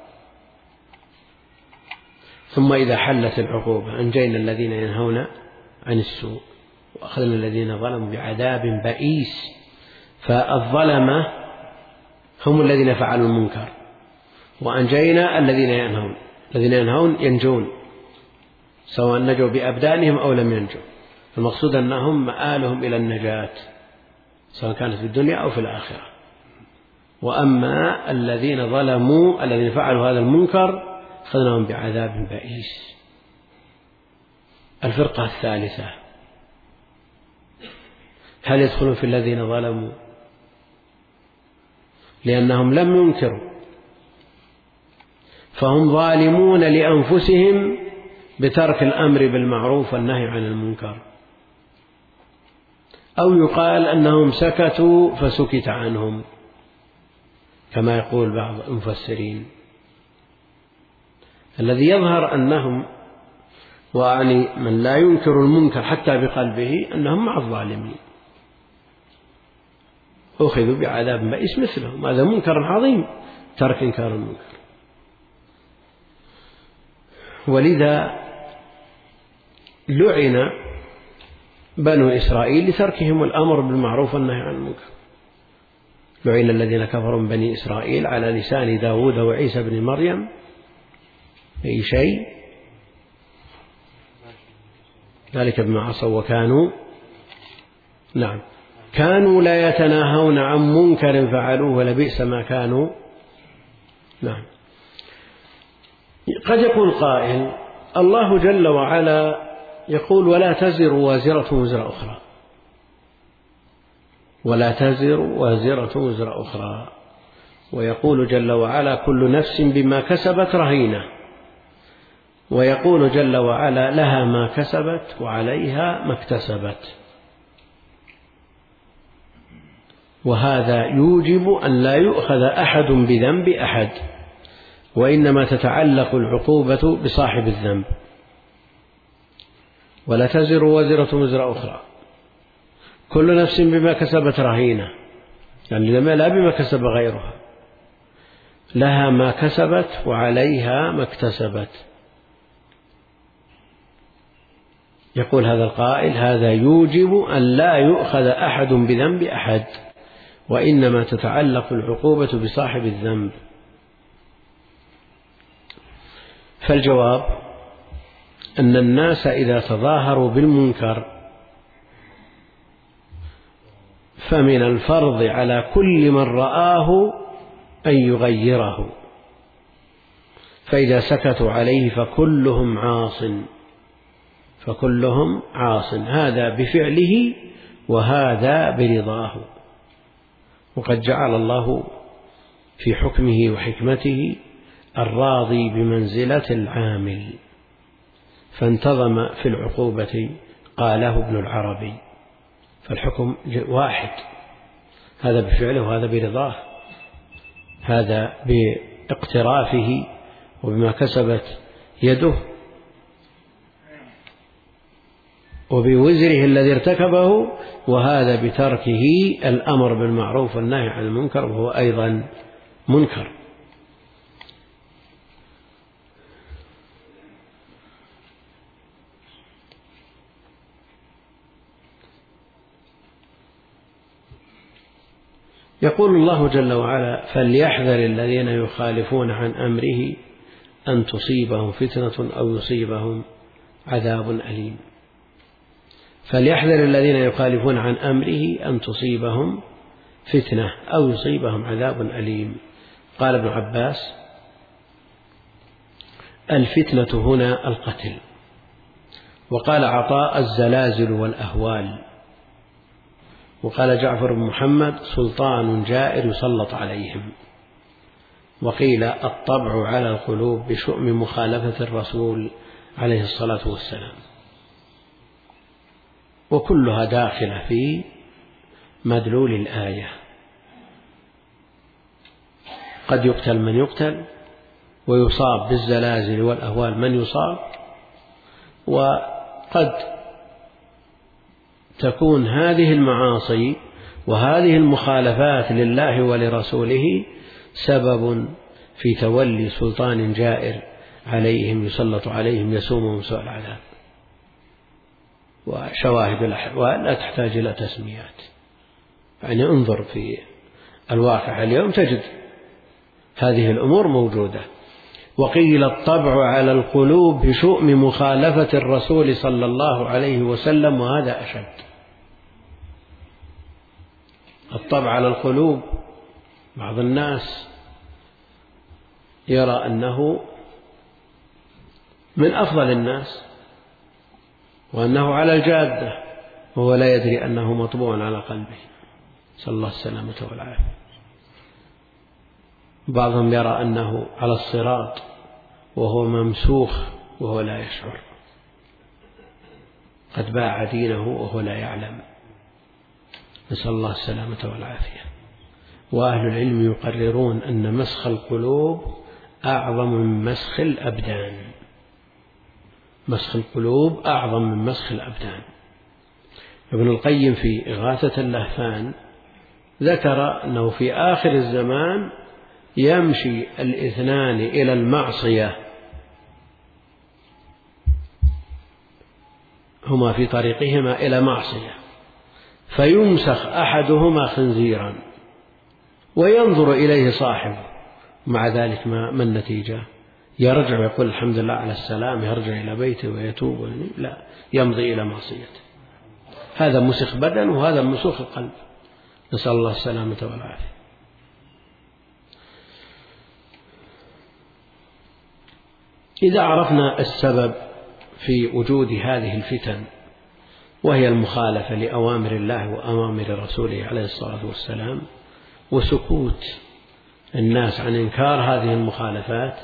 ثم إذا حلت العقوبة أنجينا الذين ينهون عن السوء وأخذنا الذين ظلموا بعذاب بئيس فالظلمة هم الذين فعلوا المنكر. وأنجينا الذين ينهون الذين ينهون ينجون. سواء نجوا بأبدانهم أو لم ينجوا. المقصود أنهم مآلهم إلى النجاة سواء كانت في الدنيا أو في الآخرة. وأما الذين ظلموا الذين فعلوا هذا المنكر أخذناهم بعذاب بئيس. الفرقة الثالثة هل يدخلون في الذين ظلموا؟ لأنهم لم ينكروا. فهم ظالمون لأنفسهم بترك الأمر بالمعروف والنهي عن المنكر. أو يقال أنهم سكتوا فسكت عنهم كما يقول بعض المفسرين. الذي يظهر أنهم وأعني من لا ينكر المنكر حتى بقلبه أنهم مع الظالمين. أخذوا بعذاب بئيس مثلهم. هذا منكر عظيم ترك إنكار المنكر. ولذا لعن بنو إسرائيل لتركهم الأمر بالمعروف والنهي عن المنكر. لعن الذين كفروا من بني إسرائيل على لسان داود وعيسى بن مريم أي شيء. ذلك بما عصوا وكانوا نعم كانوا لا يتناهون عن منكر فعلوه ولبئس ما كانوا نعم. قد يقول قائل الله جل وعلا يقول ولا تزر وازرة وزر أخرى. ولا تزر وازرة وزر أخرى. ويقول جل وعلا كل نفس بما كسبت رهينة. ويقول جل وعلا لها ما كسبت وعليها ما اكتسبت. وهذا يوجب أن لا يؤخذ أحد بذنب أحد. وإنما تتعلق العقوبة بصاحب الذنب. ولا تزر وزرة وزر أخرى. كل نفس بما كسبت رهينة. يعني لا بما كسب غيرها. لها ما كسبت وعليها ما اكتسبت. يقول هذا القائل هذا يوجب أن لا يؤخذ أحد بذنب أحد وإنما تتعلق العقوبة بصاحب الذنب. فالجواب أن الناس إذا تظاهروا بالمنكر فمن الفرض على كل من رآه أن يغيره. فإذا سكتوا عليه فكلهم عاص فكلهم عاص. هذا بفعله وهذا برضاه. وقد جعل الله في حكمه وحكمته الراضي بمنزلة العامل. فانتظم في العقوبة قاله ابن العربي. فالحكم واحد هذا بفعله وهذا برضاه هذا باقترافه وبما كسبت يده وبوزره الذي ارتكبه وهذا بتركه الأمر بالمعروف والنهي عن المنكر وهو أيضا منكر. يقول الله جل وعلا فليحذر الذين يخالفون عن أمره أن تصيبهم فتنة أو يصيبهم عذاب أليم. فليحذر الذين يخالفون عن أمره أن تصيبهم فتنة أو يصيبهم عذاب أليم. قال ابن عباس الفتنة هنا القتل. وقال عطاء الزلازل والأهوال. وقال جعفر بن محمد سلطان جائر يسلط عليهم. وقيل الطبع على القلوب بشؤم مخالفة الرسول عليه الصلاة والسلام. وكلها داخلة في مدلول الآية. قد يقتل من يقتل ويصاب بالزلازل والأهوال من يصاب وقد تكون هذه المعاصي وهذه المخالفات لله ولرسوله سبب في تولي سلطان جائر عليهم يسلط عليهم يسومهم سوء العذاب. وشواهد الأحوال لا تحتاج إلى تسميات. يعني انظر في الواقع اليوم تجد هذه الأمور موجودة. وقيل الطبع على القلوب بشؤم مخالفة الرسول صلى الله عليه وسلم وهذا أشد. الطبع على القلوب. بعض الناس يرى أنه من أفضل الناس وأنه على الجادة وهو لا يدري أنه مطبوع على قلبه. نسأل الله السلامة والعافية بعضهم يرى أنه على الصراط وهو ممسوخ وهو لا يشعر. قد باع دينه وهو لا يعلم. نسأل الله السلامة والعافية. وأهل العلم يقررون أن مسخ القلوب أعظم من مسخ الأبدان. مسخ القلوب أعظم من مسخ الأبدان. ابن القيم في إغاثة اللهفان ذكر أنه في آخر الزمان يمشي الإثنان إلى المعصية. هما في طريقهما إلى معصية. فيمسخ أحدهما خنزيرا وينظر إليه صاحبه مع ذلك ما, ما النتيجة؟ يرجع ويقول الحمد لله على السلام يرجع إلى بيته ويتوب. لا يمضي إلى معصيته. هذا مسخ بدن وهذا مسوخ القلب نسأل الله السلامة والعافية. إذا عرفنا السبب في وجود هذه الفتن وهي المخالفة لأوامر الله وأوامر رسوله عليه الصلاة والسلام وسكوت الناس عن إنكار هذه المخالفات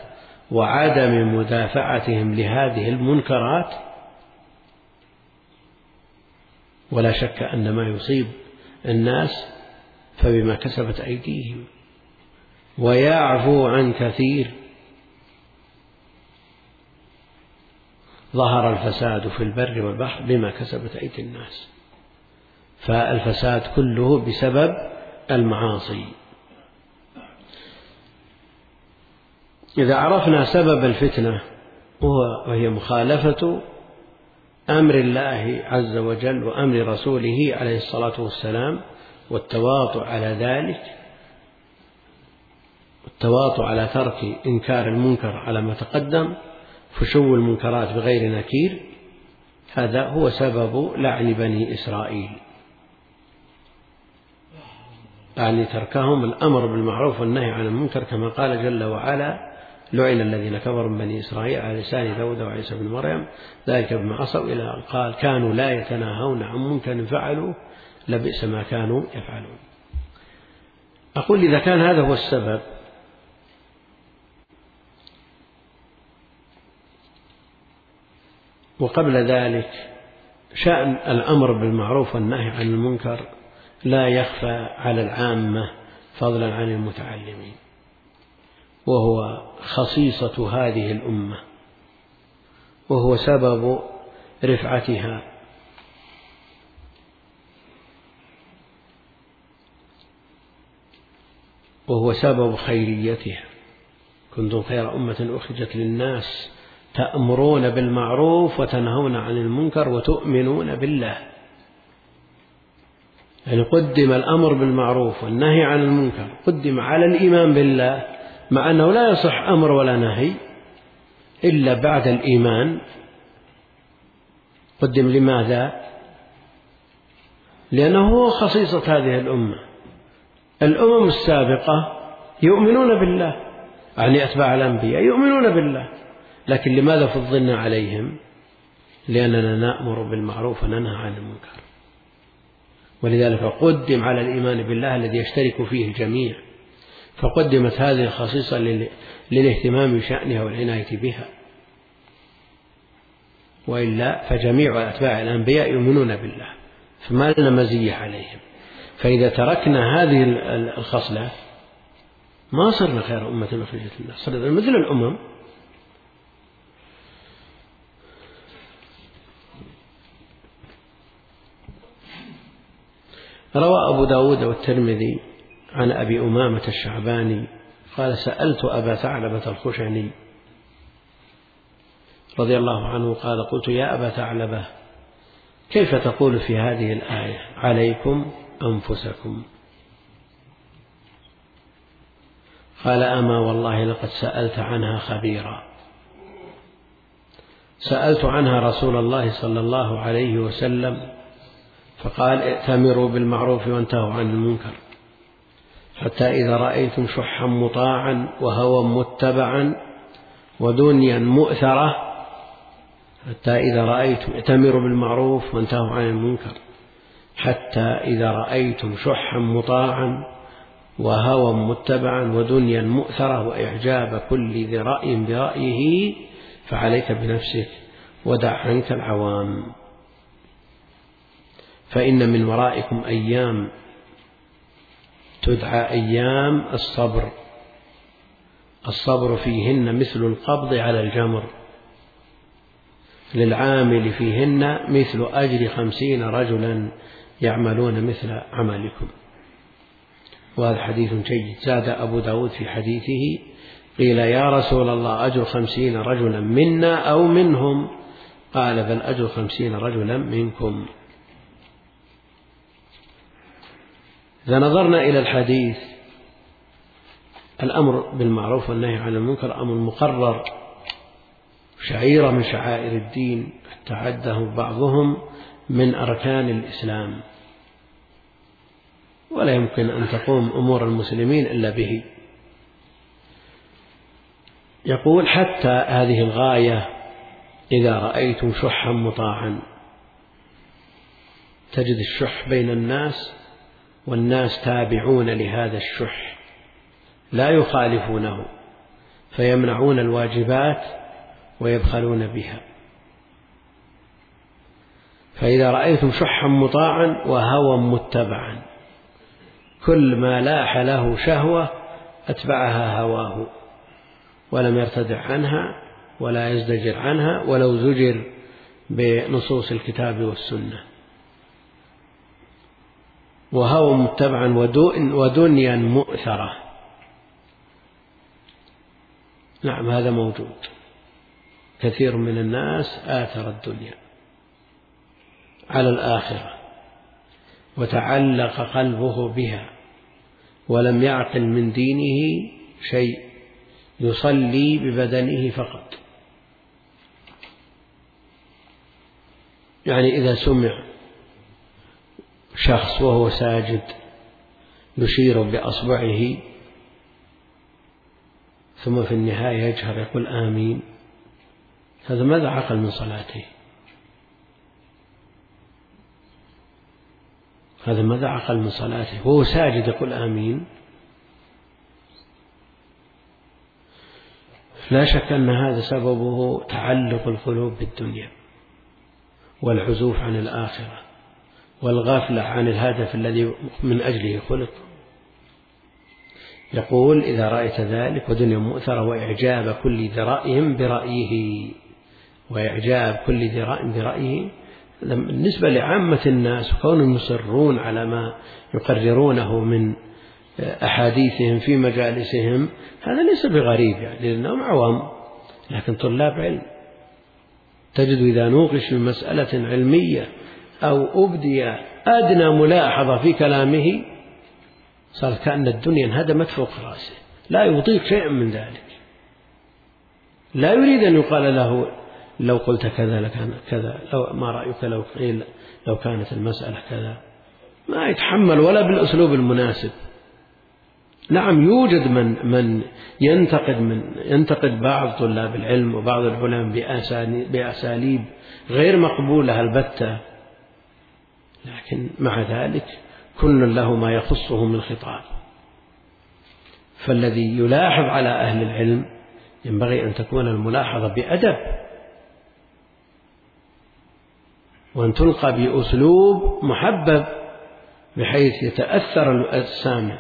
وعدم مدافعتهم لهذه المنكرات. ولا شك أن ما يصيب الناس فبما كسبت أيديهم. ويعفو عن كثير ظهر الفساد في البر والبحر بما كسبت أيدي الناس. فالفساد كله بسبب المعاصي. إذا عرفنا سبب الفتنة وهي مخالفة أمر الله عز وجل وأمر رسوله عليه الصلاة والسلام والتواطؤ على ذلك التواطؤ على ترك إنكار المنكر على ما تقدم فشو المنكرات بغير نكير؟ هذا هو سبب لعن بني إسرائيل. يعني تركهم الأمر بالمعروف والنهي عن المنكر كما قال جل وعلا لعن الذين كفروا من بني إسرائيل على لسان داود وعيسى بن مريم ذلك بما عصوا إلى قال كانوا لا يتناهون عن منكر فعلوا لبئس ما كانوا يفعلون. أقول إذا كان هذا هو السبب وقبل ذلك شأن الأمر بالمعروف والنهي عن المنكر لا يخفى على العامة فضلا عن المتعلمين وهو خصيصة هذه الأمة وهو سبب رفعتها. وهو سبب خيريتها. كنتم خير أمة أخرجت للناس تأمرون بالمعروف وتنهون عن المنكر وتؤمنون بالله. يعني قدم الأمر بالمعروف والنهي عن المنكر قدم على الإيمان بالله مع أنه لا يصح أمر ولا نهي إلا بعد الإيمان. قدم لماذا؟ لأنه هو خصيصة هذه الأمة. الأمم السابقة يؤمنون بالله يعني أتباع الأنبياء يؤمنون بالله. لكن لماذا فضلنا عليهم؟ لأننا نأمر بالمعروف وننهى عن المنكر. ولذلك قدم على الإيمان بالله الذي يشترك فيه الجميع. فقدمت هذه الخصيصة للاهتمام بشأنها والعناية بها. وإلا فجميع أتباع الأنبياء يؤمنون بالله. فما لنا مزية عليهم. فإذا تركنا هذه الخصلة ما صرنا خير أمة أخرجت الناس صرنا مثل الأمم. روى أبو داود والترمذي عن أبي أمامة الشعباني قال سألت أبا ثعلبة الخشني رضي الله عنه قال قلت يا أبا ثعلبة كيف تقول في هذه الآية عليكم أنفسكم؟ قال أما والله لقد سألت عنها خبيرا. سألت عنها رسول الله صلى الله عليه وسلم فقال ائتمروا بالمعروف وانتهوا عن المنكر. حتى إذا رأيتم شحا مطاعا وهوى متبعا ودنيا مؤثرة حتى إذا رأيتم ائتمروا بالمعروف وانتهوا عن المنكر. حتى إذا رأيتم شحا مطاعا وهوى متبعا ودنيا مؤثرة وإعجاب كل ذي رأي برأيه فعليك بنفسك ودع عنك العوام. فإن من ورائكم أيام تدعى أيام الصبر. الصبر فيهن مثل القبض على الجمر. للعامل فيهن مثل أجر خمسين رجلا يعملون مثل عملكم. وهذا حديث جيد. زاد أبو داود في حديثه قيل يا رسول الله أجر خمسين رجلا منا أو منهم؟ قال بل أجر خمسين رجلا منكم. إذا نظرنا إلى الحديث الأمر بالمعروف والنهي عن المنكر أمر مقرر شعيرة من شعائر الدين حتى عده بعضهم من أركان الإسلام. ولا يمكن أن تقوم أمور المسلمين إلا به. يقول حتى هذه الغاية إذا رأيتم شحا مطاعا تجد الشح بين الناس والناس تابعون لهذا الشح لا يخالفونه فيمنعون الواجبات ويبخلون بها. فإذا رأيتم شحا مطاعا وهوى متبعا كل ما لاح له شهوة أتبعها هواه ولم يرتدع عنها ولا يزدجر عنها ولو زجر بنصوص الكتاب والسنة. وهوى متبعا ودنيا مؤثرة. نعم هذا موجود. كثير من الناس آثر الدنيا على الآخرة وتعلق قلبه بها ولم يعقل من دينه شيء يصلي ببدنه فقط. يعني إذا سمع شخص وهو ساجد يشير بأصبعه ثم في النهاية يجهر يقول آمين. هذا ماذا عقل من صلاته؟ هذا ماذا عقل من صلاته؟ وهو ساجد يقول آمين. لا شك أن هذا سببه تعلق القلوب بالدنيا والعزوف عن الآخرة. والغفلة عن الهدف الذي من أجله خلق. يقول إذا رأيت ذلك ودنيا مؤثرة وإعجاب كل ذي رأي برأيه. وإعجاب كل ذي رأي برأيه بالنسبة لعامة الناس وكونهم يصرون على ما يقررونه من أحاديثهم في مجالسهم هذا ليس بغريب يعني لأنهم عوام لكن طلاب علم. تجد إذا نوقش من مسألة علمية أو أبدي أدنى ملاحظة في كلامه صارت كأن الدنيا انهدمت فوق رأسه. لا يطيق شيئا من ذلك. لا يريد أن يقال له لو قلت كذا لكان كذا لو ما رأيك لو قيل لو كانت المسألة كذا. ما يتحمل ولا بالأسلوب المناسب. نعم يوجد من من ينتقد من ينتقد بعض طلاب العلم وبعض العلماء بأساليب غير مقبولة البتة لكن مع ذلك كل له ما يخصه من خطاب. فالذي يلاحظ على أهل العلم ينبغي أن تكون الملاحظة بأدب. وأن تلقى بأسلوب محبب بحيث يتأثر السامع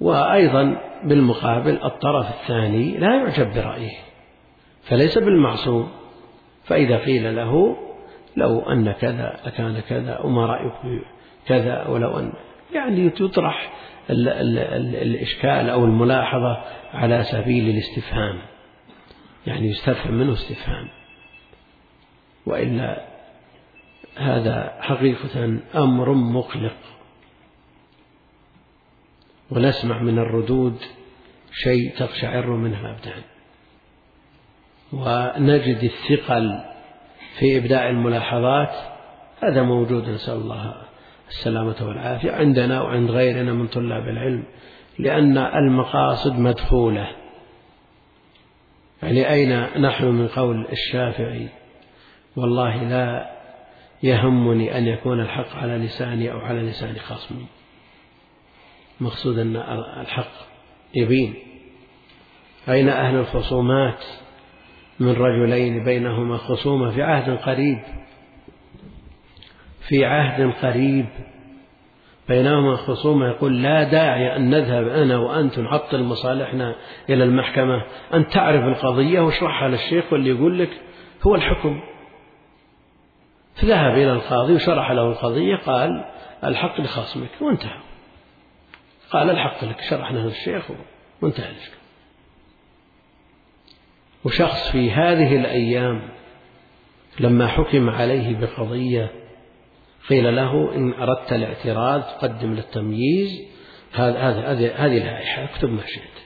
وأيضا بالمقابل الطرف الثاني لا يعجب برأيه فليس بالمعصوم. فإذا قيل له لو أن كذا لكان كذا وما رأيك كذا ولو أن يعني تطرح ال ال ال الإشكال أو الملاحظة على سبيل الاستفهام. يعني يستفهم منه استفهام. وإلا هذا حقيقة أمر مقلق. ونسمع من الردود شيء تقشعر منه الأبدان ونجد الثقل في إبداع الملاحظات هذا موجود نسأل الله السلامة والعافية عندنا وعند غيرنا من طلاب العلم لأن المقاصد مدخولة يعني أين نحن من قول الشافعي؟ والله لا يهمني أن يكون الحق على لساني أو على لسان خصمي. مقصود أن الحق يبين. أين أهل الخصومات؟ من رجلين بينهما خصومة في عهد قريب في عهد قريب بينهما خصومة. يقول لا داعي أن نذهب أنا وأنت نعطل مصالحنا إلى المحكمة أن تعرف القضية واشرحها للشيخ واللي يقول لك هو الحكم. فذهب إلى القاضي وشرح له القضية قال الحق لخصمك وانتهى. قال الحق لك شرحنا للشيخ وانتهى الإشكال. وشخص في هذه الأيام لما حكم عليه بقضية قيل له إن أردت الاعتراض قدم للتمييز هذه اللائحة اكتب ما شئت.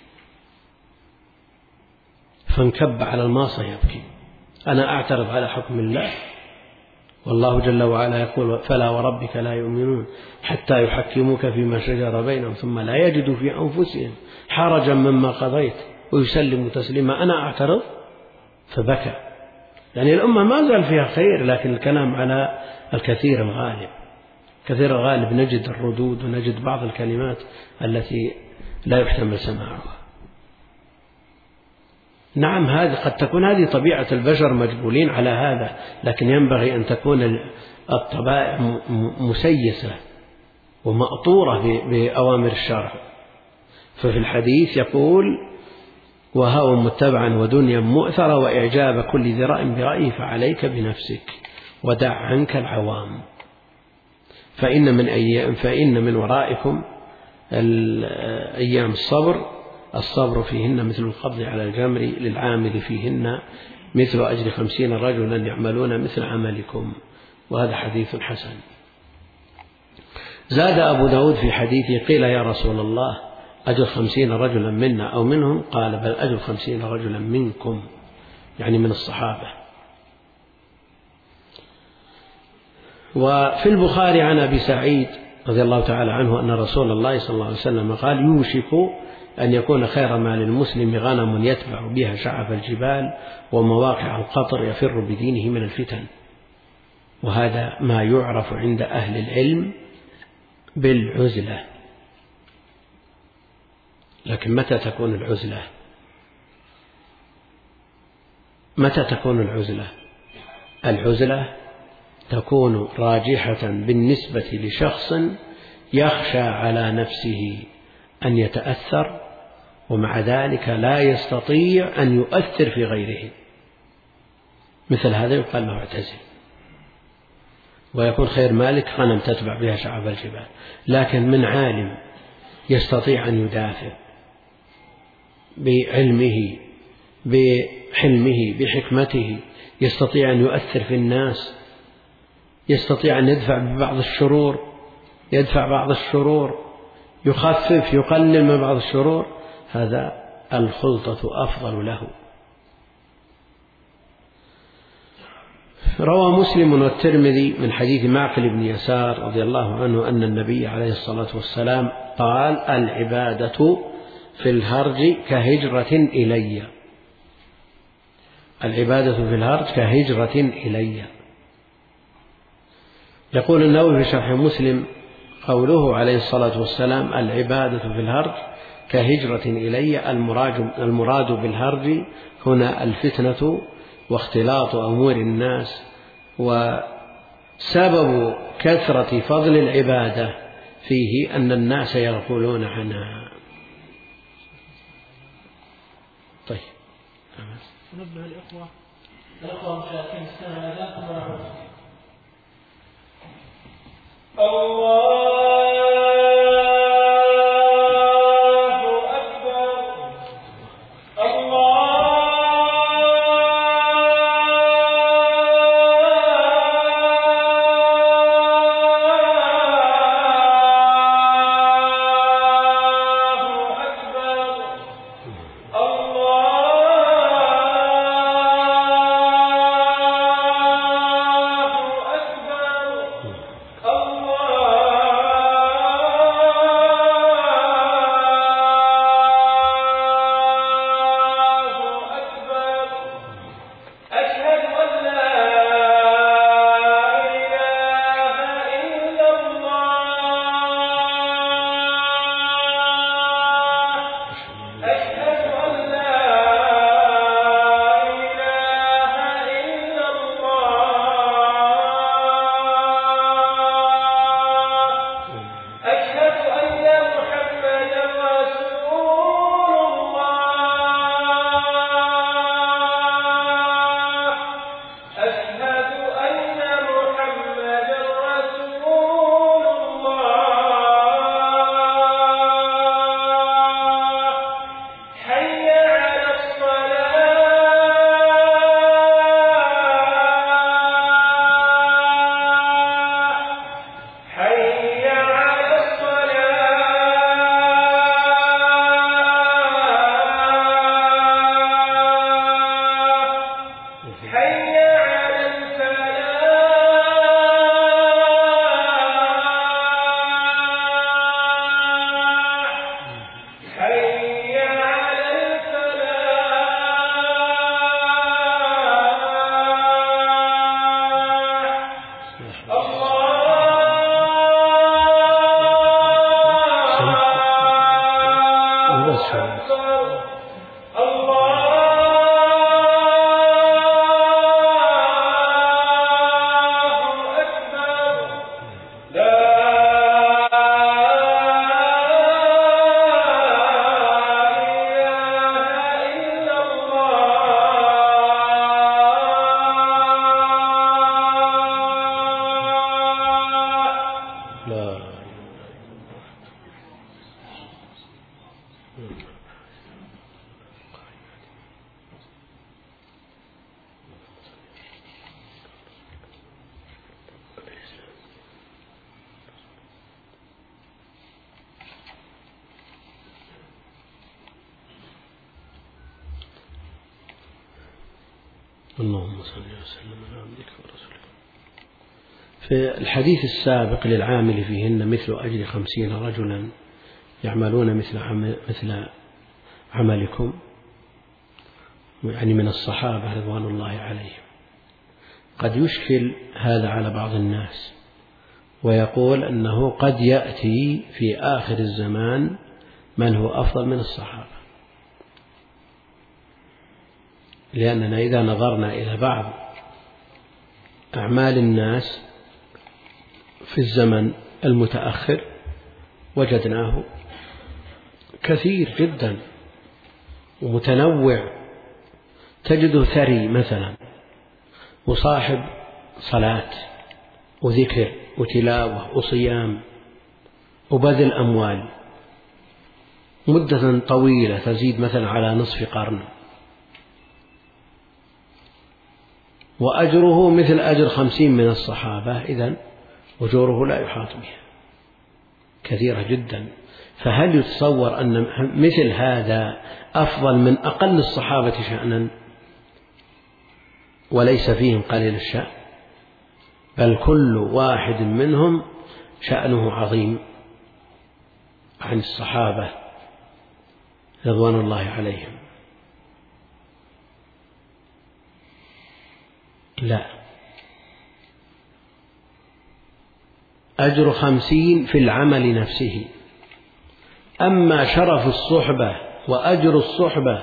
فانكب على الماصة يبكي. أنا أعترض على حكم الله. والله جل وعلا يقول فلا وربك لا يؤمنون حتى يحكموك فيما شجر بينهم ثم لا يجدوا في أنفسهم حرجا مما قضيت. ويسلموا تسليما. أنا أعترض فبكى. يعني الأمة ما زال فيها خير لكن الكلام على الكثير الغالب. كثير الغالب نجد الردود ونجد بعض الكلمات التي لا يحتمل سماعها. نعم هذه قد تكون هذه طبيعة البشر مجبولين على هذا لكن ينبغي أن تكون الطبائع مسيسة ومأطورة بأوامر الشرع. ففي الحديث يقول وهوى متبعا ودنيا مؤثرة وإعجاب كل ذراء برأيه فعليك بنفسك ودع عنك العوام. فإن من أيام فإن من ورائكم أيام الصبر. الصبر فيهن مثل القبض على الجمر للعامل فيهن مثل أجر خمسين رجلا يعملون مثل عملكم. وهذا حديث حسن. زاد أبو داود في حديثه قيل يا رسول الله أجر خمسين رجلا منا أو منهم؟ قال بل أجر خمسين رجلا منكم يعني من الصحابة. وفي البخاري عن أبي سعيد رضي الله تعالى عنه أن رسول الله صلى الله عليه وسلم قال يوشك أن يكون خير ما للمسلم غنم يتبع بها شعف الجبال ومواقع القطر يفر بدينه من الفتن. وهذا ما يعرف عند أهل العلم بالعزلة. لكن متى تكون العزلة؟ متى تكون العزلة؟ العزلة تكون راجحة بالنسبة لشخص يخشى على نفسه أن يتأثر ومع ذلك لا يستطيع أن يؤثر في غيره. مثل هذا يقال له اعتزل. ويكون خير مالك غنم تتبع بها شعب الجبال لكن من عالم يستطيع أن يدافع؟ بعلمه بحلمه بحكمته. يستطيع أن يؤثر في الناس. يستطيع أن يدفع ببعض الشرور. يدفع بعض الشرور. يخفف يقلل من بعض الشرور. هذا الخلطة أفضل له. روى مسلم والترمذي من حديث معقل بن يسار رضي الله عنه أن النبي عليه الصلاة والسلام قال العبادة في الهرج كهجرة إلي. العبادة في الهرج كهجرة إلي. يقول النووي في شرح مسلم قوله عليه الصلاة والسلام العبادة في الهرج كهجرة إلي. المراد, بالهرج هنا الفتنة واختلاط أمور الناس وسبب كثرة فضل العبادة فيه أن الناس يغفلون عنها. نبه الإخوة. الإخوة مشاهدين السنة الله الله الحديث السابق للعامل فيهن مثل أجر خمسين رجلا يعملون مثل مثل عملكم يعني من الصحابة رضوان الله عليهم. قد يشكل هذا على بعض الناس ويقول أنه قد يأتي في آخر الزمان من هو أفضل من الصحابة. لأننا إذا نظرنا إلى بعض أعمال الناس في الزمن المتأخر وجدناه كثير جدا ومتنوع. تجده ثري مثلا وصاحب صلاة وذكر وتلاوة وصيام وبذل أموال. مدة طويلة تزيد مثلا على نصف قرن. وأجره مثل أجر خمسين من الصحابة. إذا أجوره لا يحاط بها كثيرة جدا. فهل يتصور أن مثل هذا أفضل من أقل الصحابة شأنا؟ وليس فيهم قليل الشأن. بل كل واحد منهم شأنه عظيم. عن الصحابة رضوان الله عليهم. لا. أجر خمسين في العمل نفسه. أما شرف الصحبة وأجر الصحبة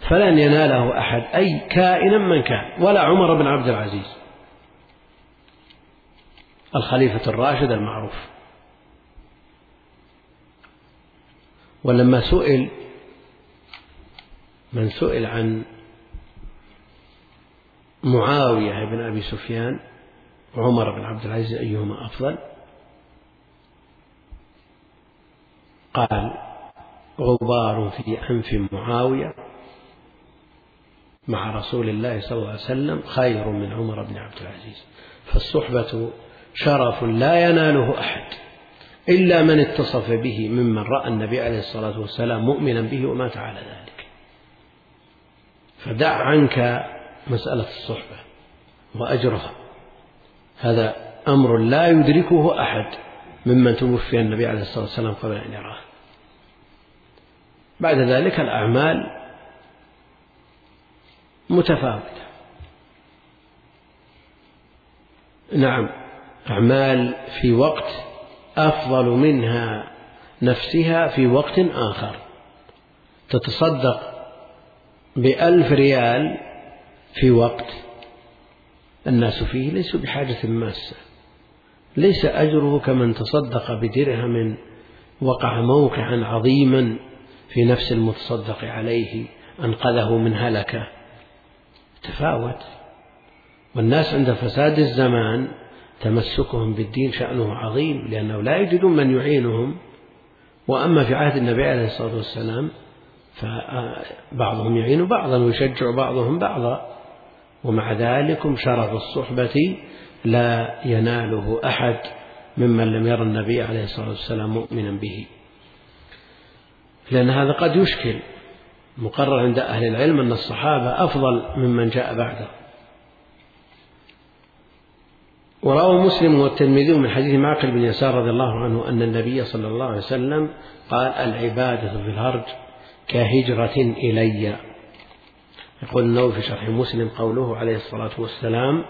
فلن يناله أحد أي كائنا من كان ولا عمر بن عبد العزيز. الخليفة الراشد المعروف. ولما سئل من سئل عن معاوية بن أبي سفيان وعمر بن عبد العزيز أيهما أفضل؟ قال غبار في أنف معاوية مع رسول الله صلى الله عليه وسلم خير من عمر بن عبد العزيز. فالصحبة شرف لا يناله أحد إلا من اتصف به ممن رأى النبي عليه الصلاة والسلام مؤمنا به ومات على ذلك. فدع عنك مسألة الصحبة وأجرها. هذا أمر لا يدركه أحد ممن توفي النبي عليه الصلاة والسلام قبل أن يراه. بعد ذلك الأعمال متفاوتة. نعم أعمال في وقت أفضل منها نفسها في وقت آخر. تتصدق بألف ريال في وقت الناس فيه ليسوا بحاجة ماسة. ليس أجره كمن تصدق بدرهم وقع موقعا عظيما في نفس المتصدق عليه أنقذه من هلكة. تفاوت. والناس عند فساد الزمان تمسكهم بالدين شأنه عظيم لأنه لا يجدون من يعينهم. وأما في عهد النبي عليه الصلاة والسلام فبعضهم يعين بعضا ويشجع بعضهم بعضا. ومع ذلك شرف الصحبة لا يناله أحد ممن لم يرى النبي عليه الصلاة والسلام مؤمنا به. لأن هذا قد يشكل مقرر عند أهل العلم أن الصحابة أفضل ممن جاء بعده. وروى مسلم والترمذي من حديث معقل بن يسار رضي الله عنه أن النبي صلى الله عليه وسلم قال العبادة في الهرج كهجرة إلي. يقول النووي في شرح مسلم قوله عليه الصلاة والسلام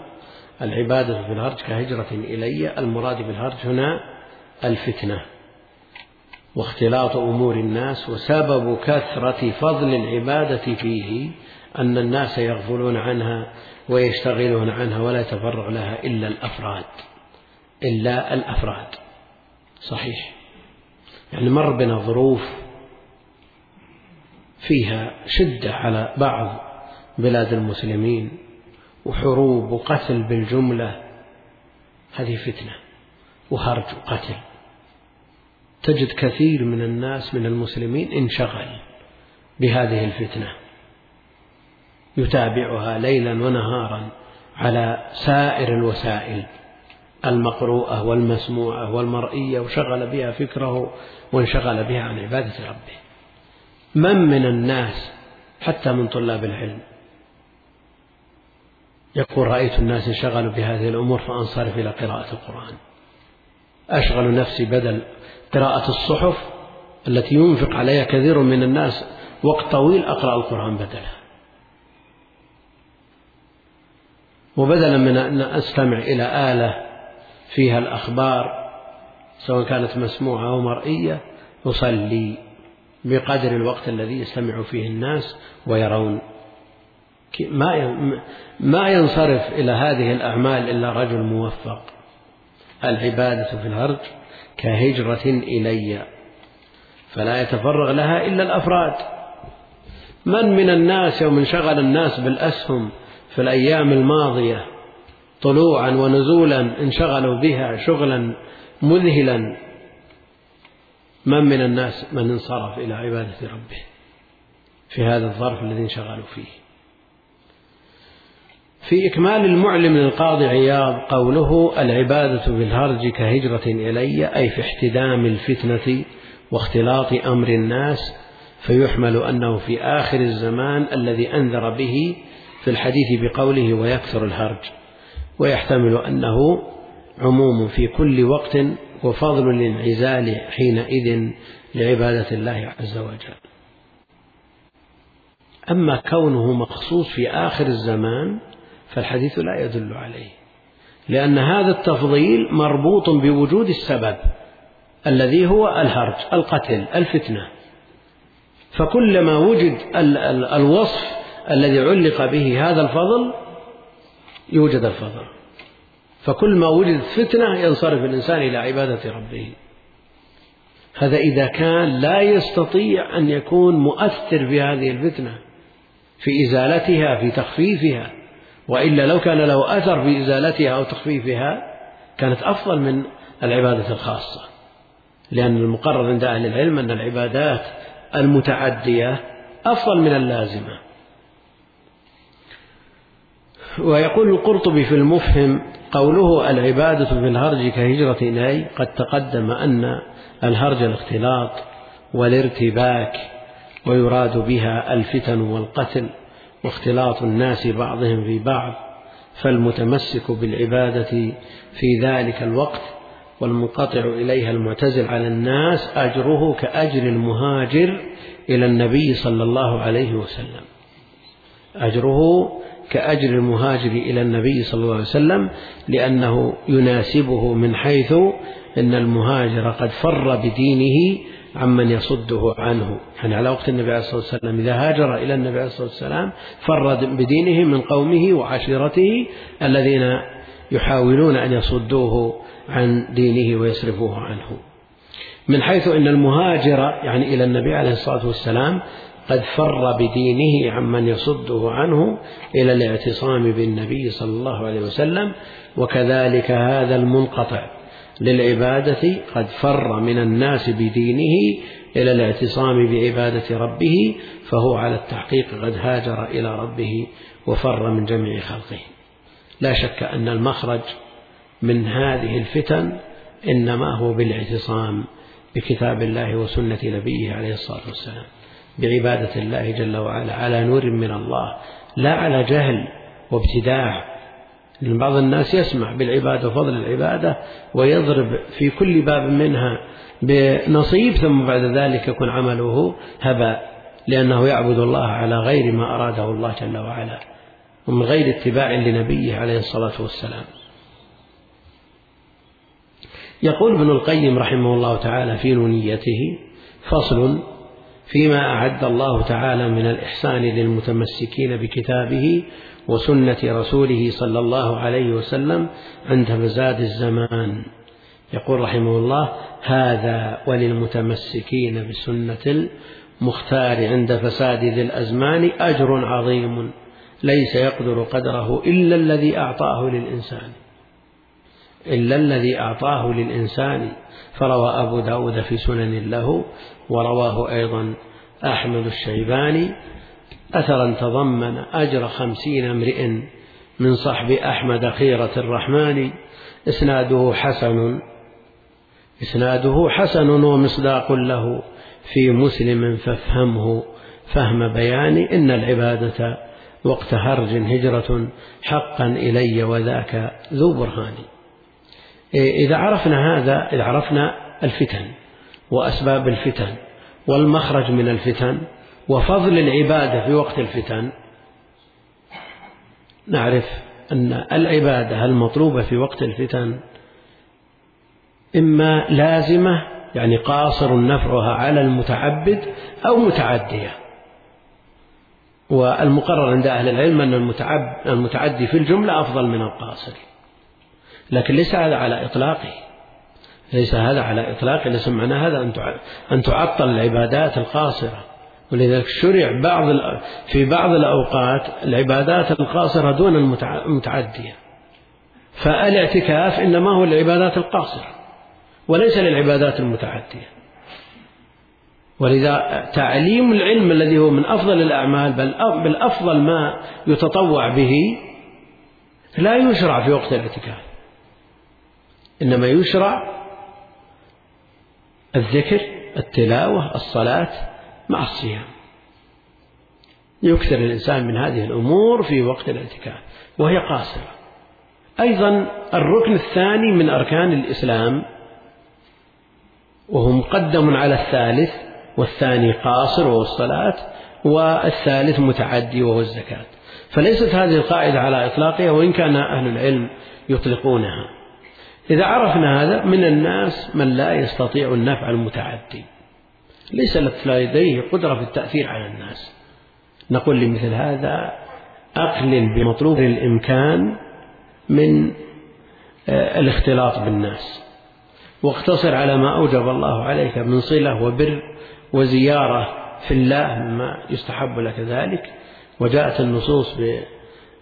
العبادة في الهرج كهجرة إلي المراد بالهرج هنا الفتنة. واختلاط أمور الناس وسبب كثرة فضل العبادة فيه أن الناس يغفلون عنها ويشتغلون عنها ولا يتفرغ لها إلا الأفراد. إلا الأفراد. صحيح. يعني مر بنا ظروف فيها شدة على بعض بلاد المسلمين وحروب وقتل بالجملة هذه فتنة وهرج وقتل. تجد كثير من الناس من المسلمين انشغل بهذه الفتنة. يتابعها ليلا ونهارا على سائر الوسائل المقروءة والمسموعة والمرئية وشغل بها فكره وانشغل بها عن عبادة ربه. من من الناس حتى من طلاب العلم؟ يقول رأيت الناس انشغلوا بهذه الأمور فأنصرف إلى قراءة القرآن. أشغل نفسي بدل قراءة الصحف التي ينفق عليها كثير من الناس وقت طويل أقرأ القرآن بدلها. وبدلا من أن أستمع إلى آلة فيها الأخبار سواء كانت مسموعة أو مرئية أصلي بقدر الوقت الذي يستمع فيه الناس ويرون. ما ما ينصرف إلى هذه الأعمال إلا رجل موفق. العبادة في الهرج كهجرة إلي فلا يتفرغ لها إلا الأفراد. من من الناس يوم انشغل الناس بالأسهم في الأيام الماضية طلوعا ونزولا انشغلوا بها شغلا مذهلا من من الناس من انصرف إلى عبادة ربه في هذا الظرف الذي انشغلوا فيه؟ في إكمال المعلم للقاضي عياض قوله العبادة بالهرج كهجرة إلي أي في احتدام الفتنة واختلاط أمر الناس. فيحمل أنه في آخر الزمان الذي أنذر به في الحديث بقوله ويكثر الهرج. ويحتمل أنه عموم في كل وقت وفضل الانعزال حينئذ لعبادة الله عز وجل. أما كونه مخصوص في آخر الزمان فالحديث لا يدل عليه. لأن هذا التفضيل مربوط بوجود السبب الذي هو الهرج القتل الفتنة. فكلما وجد الوصف الذي علق به هذا الفضل يوجد الفضل. فكل ما وجدت فتنة ينصرف الإنسان إلى عبادة ربه. هذا إذا كان لا يستطيع أن يكون مؤثر في هذه الفتنة في إزالتها في تخفيفها. وإلا لو كان له أثر في إزالتها أو تخفيفها كانت أفضل من العبادة الخاصة. لأن المقرر عند أهل العلم أن العبادات المتعدية أفضل من اللازمة. ويقول القرطبي في المفهم قوله العبادة في الهرج كهجرة إلي قد تقدم أن الهرج الاختلاط والارتباك ويراد بها الفتن والقتل واختلاط الناس بعضهم في بعض فالمتمسك بالعبادة في ذلك الوقت والمنقطع إليها المعتزل على الناس أجره كأجر المهاجر إلى النبي صلى الله عليه وسلم. أجره كأجر المهاجر إلى النبي صلى الله عليه وسلم لأنه يناسبه من حيث أن المهاجر قد فر بدينه عمن يصده عنه. يعني على وقت النبي عليه الصلاة والسلام إذا هاجر إلى النبي عليه الصلاة والسلام فر بدينه من قومه وعشيرته الذين يحاولون أن يصدوه عن دينه ويصرفوه عنه. من حيث أن المهاجر يعني إلى النبي عليه الصلاة والسلام قد فر بدينه عمن يصده عنه إلى الاعتصام بالنبي صلى الله عليه وسلم وكذلك هذا المنقطع. للعبادة قد فر من الناس بدينه إلى الاعتصام بعبادة ربه فهو على التحقيق قد هاجر إلى ربه وفر من جميع خلقه. لا شك أن المخرج من هذه الفتن إنما هو بالاعتصام بكتاب الله وسنة نبيه عليه الصلاة والسلام بعبادة الله جل وعلا على نور من الله لا على جهل وابتداع لأن بعض الناس يسمع بالعبادة وفضل العبادة ويضرب في كل باب منها بنصيب ثم بعد ذلك يكون عمله هباء لأنه يعبد الله على غير ما أراده الله جل وعلا ومن غير اتباع لنبيه عليه الصلاة والسلام. يقول ابن القيم رحمه الله تعالى في نونيته فصل فيما أعد الله تعالى من الإحسان للمتمسكين بكتابه وسنة رسوله صلى الله عليه وسلم عند فزاد الزمان. يقول رحمه الله هذا وللمتمسكين بسنة المختار عند فساد ذي الأزمان أجر عظيم ليس يقدر قدره إلا الذي أعطاه للإنسان. إلا الذي أعطاه للإنسان. فروى أبو داود في سنن له ورواه أيضا أحمد الشيباني أثرا تضمن أجر خمسين امرئ من صحب أحمد خيرة الرحمن. إسناده حسن إسناده حسن ومصداق له في مسلم فافهمه فهم بيان إن العبادة وقت هرج هجرة حقا إلي وذاك ذو برهان. إذا عرفنا هذا إذا عرفنا الفتن وأسباب الفتن والمخرج من الفتن وفضل العبادة في وقت الفتن. نعرف أن العبادة المطلوبة في وقت الفتن؟ إما لازمة يعني قاصر نفعها على المتعبد أو متعدية. والمقرر عند أهل العلم أن المتعدي في الجملة أفضل من القاصر. لكن ليس هذا على إطلاقه. ليس هذا على إطلاقه ليس معنى هذا أن تعطل العبادات القاصرة. ولذلك شرع بعض في بعض الأوقات العبادات القاصرة دون المتعدية. فالاعتكاف إنما هو للعبادات القاصرة وليس للعبادات المتعدية. ولذا تعليم العلم الذي هو من أفضل الأعمال بل بالأفضل ما يتطوع به لا يشرع في وقت الاعتكاف. إنما يشرع الذكر التلاوة الصلاة مع الصيام يكثر الإنسان من هذه الأمور في وقت الاعتكاف وهي قاصرة. أيضا الركن الثاني من أركان الإسلام وهو مقدم على الثالث والثاني قاصر وهو الصلاة والثالث متعدي وهو الزكاة. فليست هذه القاعدة على إطلاقها وإن كان أهل العلم يطلقونها. إذا عرفنا هذا من الناس من لا يستطيع النفع المتعدي. ليس لديه قدرة في التأثير على الناس. نقول لمثل هذا أقلل بمطلوب الإمكان من آه، الاختلاط بالناس. واقتصر على ما أوجب الله عليك من صلة وبر وزيارة في الله مما يستحب لك ذلك. وجاءت النصوص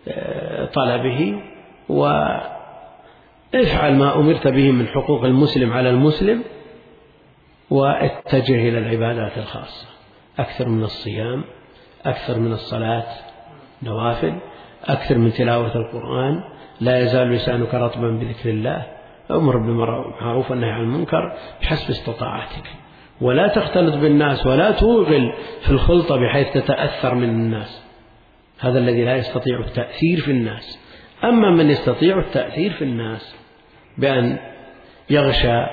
بطلبه وافعل ما أمرت به من حقوق المسلم على المسلم. واتجه إلى العبادات الخاصة. أكثر من الصيام أكثر من الصلاة نوافل أكثر من تلاوة القرآن. لا يزال لسانك رطبا بذكر الله. أمر بالمعروف والنهي عن المنكر بحسب استطاعتك. ولا تختلط بالناس ولا توغل في الخلطة بحيث تتأثر من الناس. هذا الذي لا يستطيع التأثير في الناس. أما من يستطيع التأثير في الناس بأن يغشى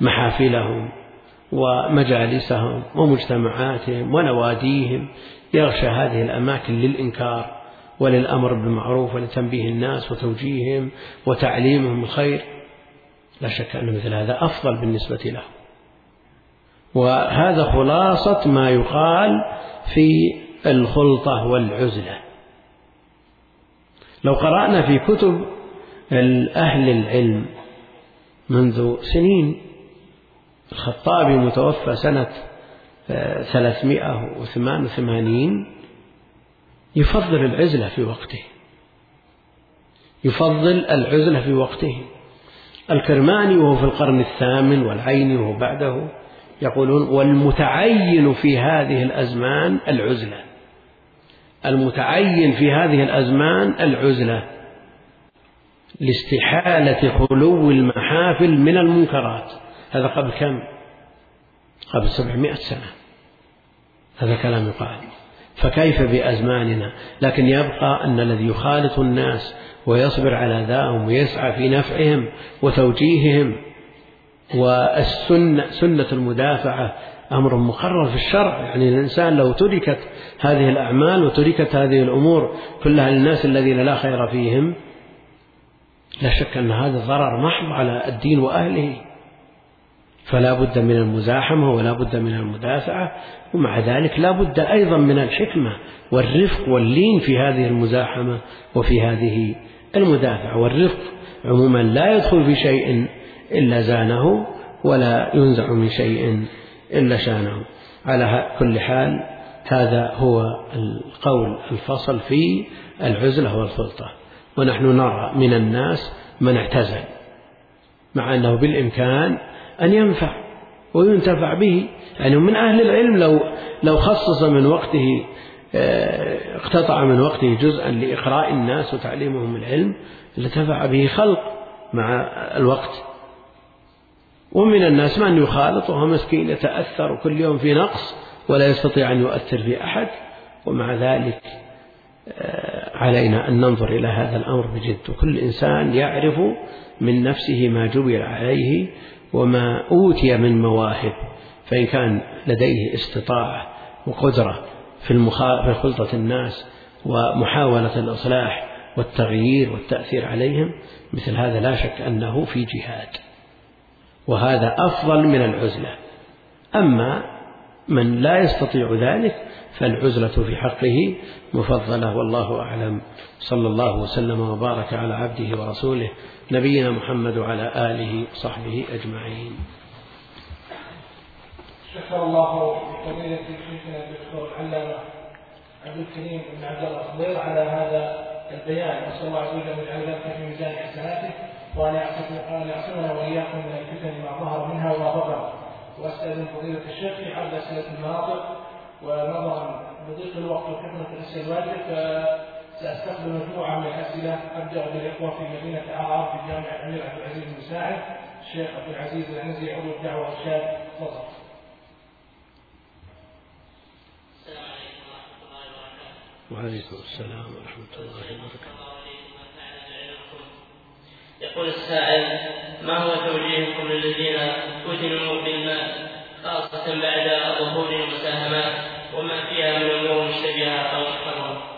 محافلهم ومجالسهم ومجتمعاتهم ونواديهم يغشى هذه الأماكن للإنكار وللأمر بالمعروف ولتنبيه الناس وتوجيههم وتعليمهم الخير. لا شك أن مثل هذا أفضل بالنسبة له وهذا خلاصة ما يقال في الخلطة والعزلة. لو قرأنا في كتب أهل العلم منذ سنين الخطابي متوفى سنة آه، ثلاثمائة وثمان وثمانين يفضل العزلة في وقته. يفضل العزلة في وقته. الكرماني وهو في القرن الثامن والعيني وهو بعده يقولون والمتعين في هذه الأزمان العزلة. المتعين في هذه الأزمان العزلة لاستحالة خلو المحافل من المنكرات. هذا قبل كم؟ قبل سبعمائة سنة. هذا كلام يقال فكيف بأزماننا؟ لكن يبقى أن الذي يخالط الناس ويصبر على ذاهم ويسعى في نفعهم وتوجيههم والسنة سنة المدافعة أمر مقرر في الشرع. يعني الإنسان لو تركت هذه الأعمال وتركت هذه الأمور كلها للناس الذين لا خير فيهم لا شك أن هذا ضرر محض على الدين وأهله. فلا بد من المزاحمة ولا بد من المدافعة ومع ذلك لا بد أيضا من الحكمة والرفق واللين في هذه المزاحمة وفي هذه المدافعة. والرفق عموما لا يدخل في شيء إلا زانه ولا ينزع من شيء إلا شانه. على كل حال هذا هو القول الفصل في العزلة والخلطة. ونحن نرى من الناس من اعتزل مع أنه بالإمكان أن ينفع وينتفع به يعني من أهل العلم لو لو خصص من وقته آه، اقتطع من وقته جزءا لإقراء الناس وتعليمهم العلم لتفع به خلق مع الوقت. ومن الناس من يخالط وهو مسكين يتأثر كل يوم في نقص ولا يستطيع أن يؤثر في أحد. ومع ذلك آه، علينا أن ننظر إلى هذا الأمر بجد. وكل إنسان يعرف من نفسه ما جبل عليه وما أوتي من مواهب فإن كان لديه استطاعة وقدرة في خلطة الناس ومحاولة الإصلاح والتغيير والتأثير عليهم مثل هذا لا شك أنه في جهاد. وهذا أفضل من العزلة. أما من لا يستطيع ذلك فالعزلة في حقه مفضلة والله أعلم. صلى الله وسلم وبارك على عبده ورسوله. نبينا محمد وعلى آله وصحبه أجمعين. شكر الله فضيلة شيخنا الدكتور العلامة عبد الكريم بن عبد الله الصغير على هذا البيان. نسأل الله عز وجل أن يجعل ذلك في ميزان حسناته وأن يعصمنا وإياكم من الفتن ما ظهر منها وما بطن. وأستأذن فضيلة الشيخ في عرض أسئلة المناطق. ونظرا لضيق الوقت وكثرة الأسئلة الواجب سأستقبل مجموعة من الأسئلة. أبدأ بالإخوة في مدينة أعراب في جامع الأمير عبد العزيز بن مساعد الشيخ عبد العزيز العنزي عضو الدعوة والإرشاد تفضل. وعليكم السلام ورحمة الله وبركاته. يقول السائل ما هو توجيهكم للذين فتنوا بالمال خاصة بعد ظهور المساهمات وما فيها من أمور مشتبهة أو محرمة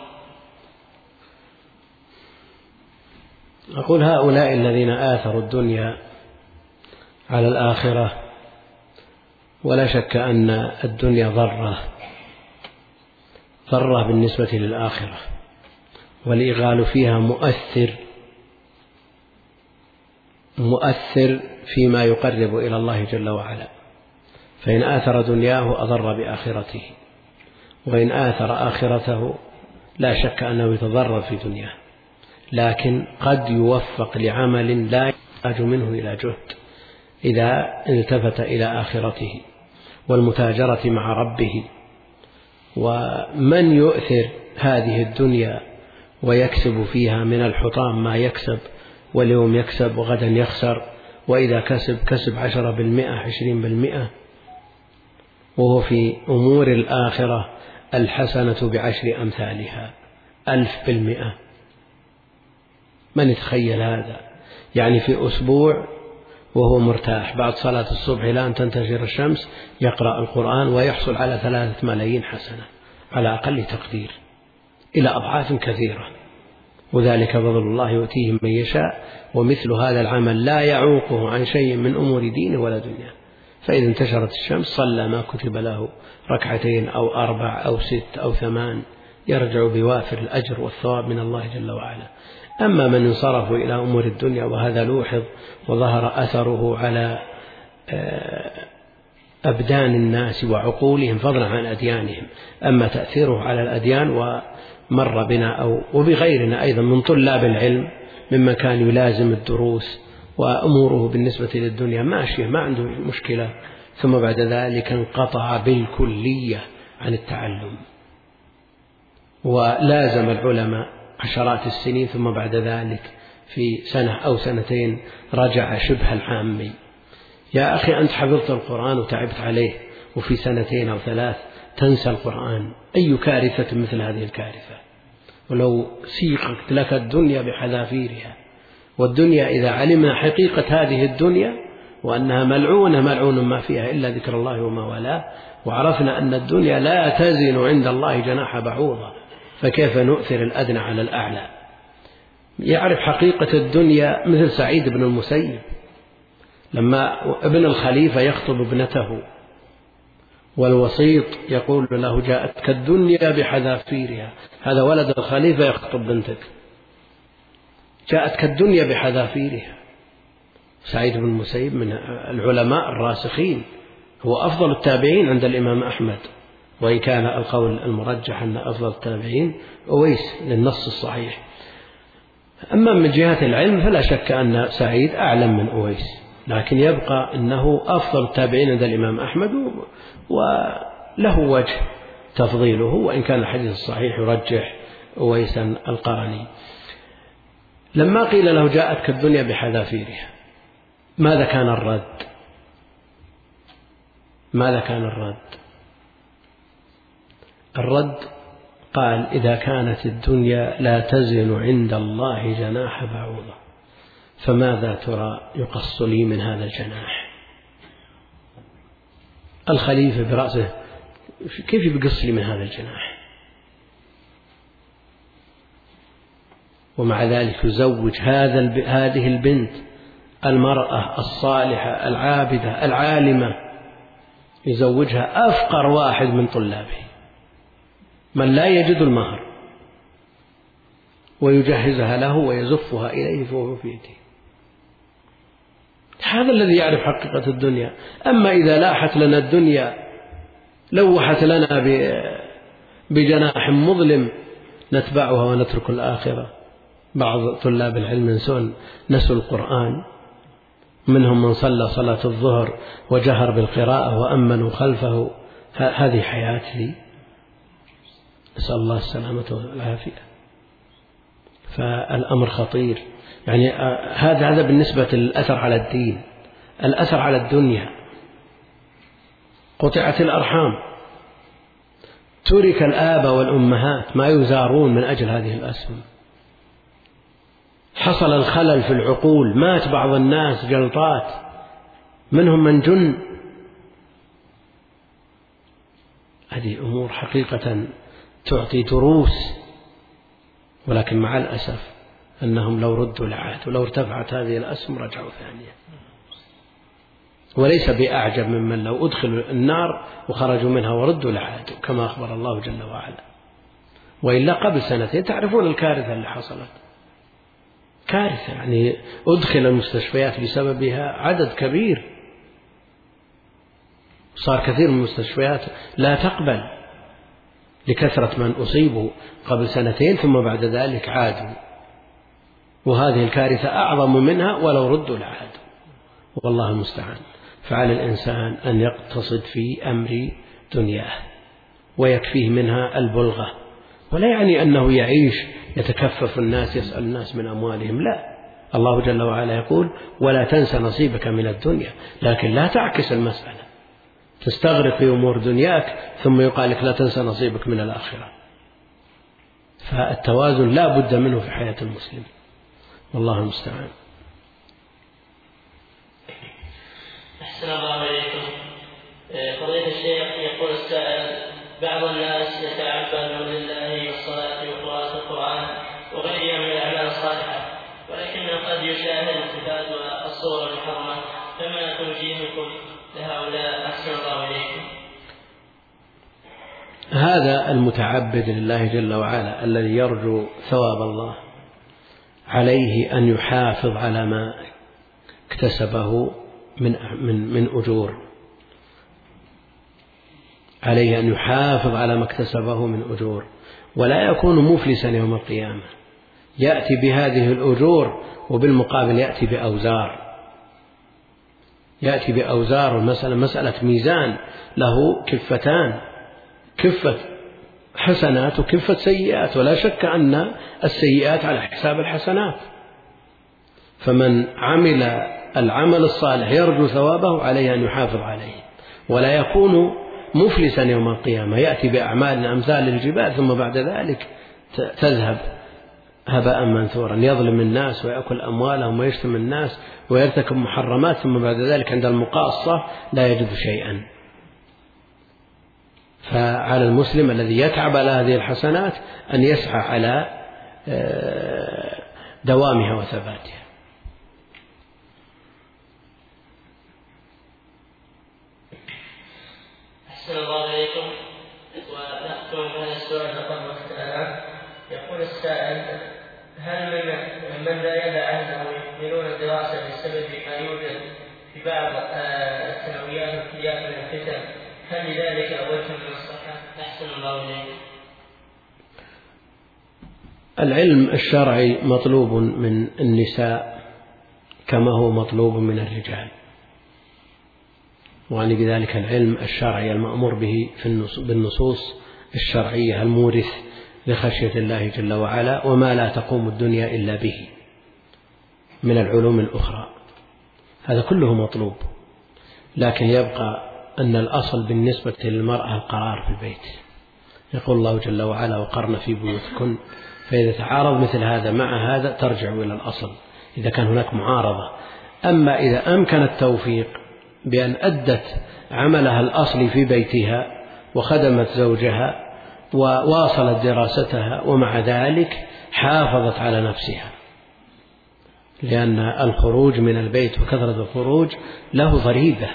أقول هؤلاء الذين آثروا الدنيا على الآخرة ولا شك أن الدنيا ضرة ضرة بالنسبة للآخرة والإغال فيها مؤثر مؤثر فيما يقرب إلى الله جل وعلا. فإن آثر دنياه أضر بآخرته وإن آثر آخرته لا شك أنه يتضرر في دنياه. لكن قد يوفق لعمل لا يحتاج منه إلى جهد إذا التفت إلى آخرته والمتاجرة مع ربه. ومن يؤثر هذه الدنيا ويكسب فيها من الحطام ما يكسب واليوم يكسب وغدا يخسر وإذا كسب كسب عشرة بالمئة عشرين بالمئة. وهو في أمور الآخرة الحسنة بعشر أمثالها ألف بالمئة. من يتخيل هذا؟ يعني في أسبوع وهو مرتاح بعد صلاة الصبح إلى أن تنتشر الشمس يقرأ القرآن ويحصل على ثلاثة ملايين حسنة على أقل تقدير إلى أضعاف كثيرة. وذلك فضل الله يؤتيه من يشاء ومثل هذا العمل لا يعوقه عن شيء من أمور دينه ولا دنياه. فإذا انتشرت الشمس صلى ما كتب له ركعتين أو أربع أو ست أو ثمان يرجع بوافر الأجر والثواب من الله جل وعلا. أما من انصرفوا إلى أمور الدنيا وهذا لوحظ وظهر أثره على آه، أبدان الناس وعقولهم فضلا عن أديانهم. أما تأثيره على الأديان ومر بنا أو وبغيرنا أيضا من طلاب العلم ممن كان يلازم الدروس وأموره بالنسبة للدنيا ماشية ما عنده مشكلة. ثم بعد ذلك انقطع بالكلية عن التعلم. ولازم العلماء عشرات السنين ثم بعد ذلك في سنة أو سنتين رجع شبه العامي يا أخي أنت حفظت القرآن وتعبت عليه وفي سنتين أو ثلاث تنسى القرآن. أي كارثة مثل هذه الكارثة؟ ولو سيقت لك الدنيا بحذافيرها. والدنيا إذا علمنا حقيقة هذه الدنيا وأنها ملعونة ملعون ما فيها إلا ذكر الله وما والاه وعرفنا أن الدنيا لا تزن عند الله جناح بعوضة. فكيف نؤثر الأدنى على الأعلى؟ يعرف حقيقة الدنيا مثل سعيد بن المسيب. لما ابن الخليفة يخطب ابنته والوسيط يقول له جاءتك الدنيا بحذافيرها. هذا ولد الخليفة يخطب بنتك. جاءتك الدنيا بحذافيرها. سعيد بن المسيب من العلماء الراسخين هو أفضل التابعين عند الإمام أحمد. وإن كان القول المرجح أن أفضل التابعين أويس للنص الصحيح. أما من جهة العلم فلا شك أن سعيد أعلم من أويس لكن يبقى أنه أفضل التابعين عند الإمام أحمد وله وجه تفضيله وإن كان الحديث الصحيح يرجح أويسا القرني. لما قيل له جاءتك الدنيا بحذافيرها ماذا كان الرد؟ ماذا كان الرد؟ الرد قال إذا كانت الدنيا لا تزن عند الله جناح بعوضة فماذا ترى يقص لي من هذا الجناح؟ الخليفة برأسه كيف يقص لي من هذا الجناح؟ ومع ذلك يزوج هذا هذه البنت المرأة الصالحة العابدة العالمة يزوجها أفقر واحد من طلابه. من لا يجد المهر ويجهزها له ويزفها إليه فهو في يده. هذا الذي يعرف حقيقة الدنيا. أما إذا لاحت لنا الدنيا لوحت لنا بجناح مظلم نتبعها ونترك الآخرة. بعض طلاب العلم ينسون نسوا القرآن منهم من صلى صلاة الظهر وجهر بالقراءة وأمنوا خلفه. هذه حياتي. نسأل الله السلامة والعافية. فالأمر خطير. يعني آه، هذا هذا بالنسبة للأثر على الدين. الأثر على الدنيا. قطعت الأرحام. ترك الآباء والأمهات ما يزارون من أجل هذه الأسهم حصل الخلل في العقول. مات بعض الناس جلطات. منهم من جن. هذه أمور حقيقة تعطي دروس ولكن مع الأسف أنهم لو ردوا لعادوا لو ارتفعت هذه الأسهم رجعوا ثانية. وليس بأعجب ممن لو أدخلوا النار وخرجوا منها وردوا لعادوا كما أخبر الله جل وعلا. وإلا قبل سنتين تعرفون الكارثة اللي حصلت. كارثة يعني أدخل المستشفيات بسببها عدد كبير. صار كثير من المستشفيات لا تقبل. لكثرة من أصيبوا قبل سنتين ثم بعد ذلك عادوا. وهذه الكارثة أعظم منها ولو ردوا لعادوا. والله المستعان. فعلى الإنسان أن يقتصد في أمر دنياه ويكفيه منها البلغة. ولا يعني أنه يعيش يتكفف الناس يسأل الناس من أموالهم. لا. الله جل وعلا يقول ولا تنس نصيبك من الدنيا لكن لا تعكس المسألة. تستغرق في أمور دنياك ثم يقال لك لا تنسى نصيبك من الآخرة. فالتوازن لا بد منه في حياة المسلم. والله المستعان. أحسن الله إليكم فضيلة الشيخ يقول السائل بعض الناس يتعبد لله بالصلاة وقراءة القرآن وغيرها من الأعمال الصالحة ولكنه قد يشاهد الصفات والصور المحرمة فما توجيهكم؟ لهؤلاء أحسن الله إليكم. هذا المتعبد لله جل وعلا الذي يرجو ثواب الله عليه أن يحافظ على ما اكتسبه من من من أجور. عليه أن يحافظ على ما اكتسبه من أجور. ولا يكون مفلسا يوم القيامة. يأتي بهذه الأجور وبالمقابل يأتي بأوزار. يأتي بأوزار المسألة مسألة ميزان له كفتان كفة حسنات وكفة سيئات ولا شك أن السيئات على حساب الحسنات. فمن عمل العمل الصالح يرجو ثوابه عليه أن يحافظ عليه ولا يكون مفلسا يوم القيامة. يأتي بأعمال أمثال الجبال ثم بعد ذلك تذهب. هباء منثورا. يظلم الناس ويأكل أموالهم ويشتم الناس ويرتكب محرمات ثم بعد ذلك عند المقاصة لا يجد شيئا. فعلى المسلم الذي يتعب على هذه الحسنات أن يسعى على آه، دوامها وثباتها. أحسن الله إليكم ونختم بهذا السؤال وقت يقول السائل هل من من لا يدع أهله يكملون الدراسة بسبب ما يوجد في بعض آه، الثانويات والكليات من الفتن هل لذلك وجه من الصحة؟ أحسن الله إليكم. العلم الشرعي مطلوب من النساء كما هو مطلوب من الرجال وعن ذلك العلم الشرعي المأمور به في بالنصوص الشرعية المورث لخشية الله جل وعلا وما لا تقوم الدنيا إلا به من العلوم الأخرى. هذا كله مطلوب لكن يبقى أن الأصل بالنسبة للمرأة القرار في البيت. يقول الله جل وعلا وقرن في بيوتكن فإذا تعارض مثل هذا مع هذا ترجع إلى الأصل إذا كان هناك معارضة. أما إذا أمكن التوفيق بأن أدت عملها الأصلي في بيتها وخدمت زوجها وواصلت دراستها ومع ذلك حافظت على نفسها. لأن الخروج من البيت وكثرة الخروج له ضريبة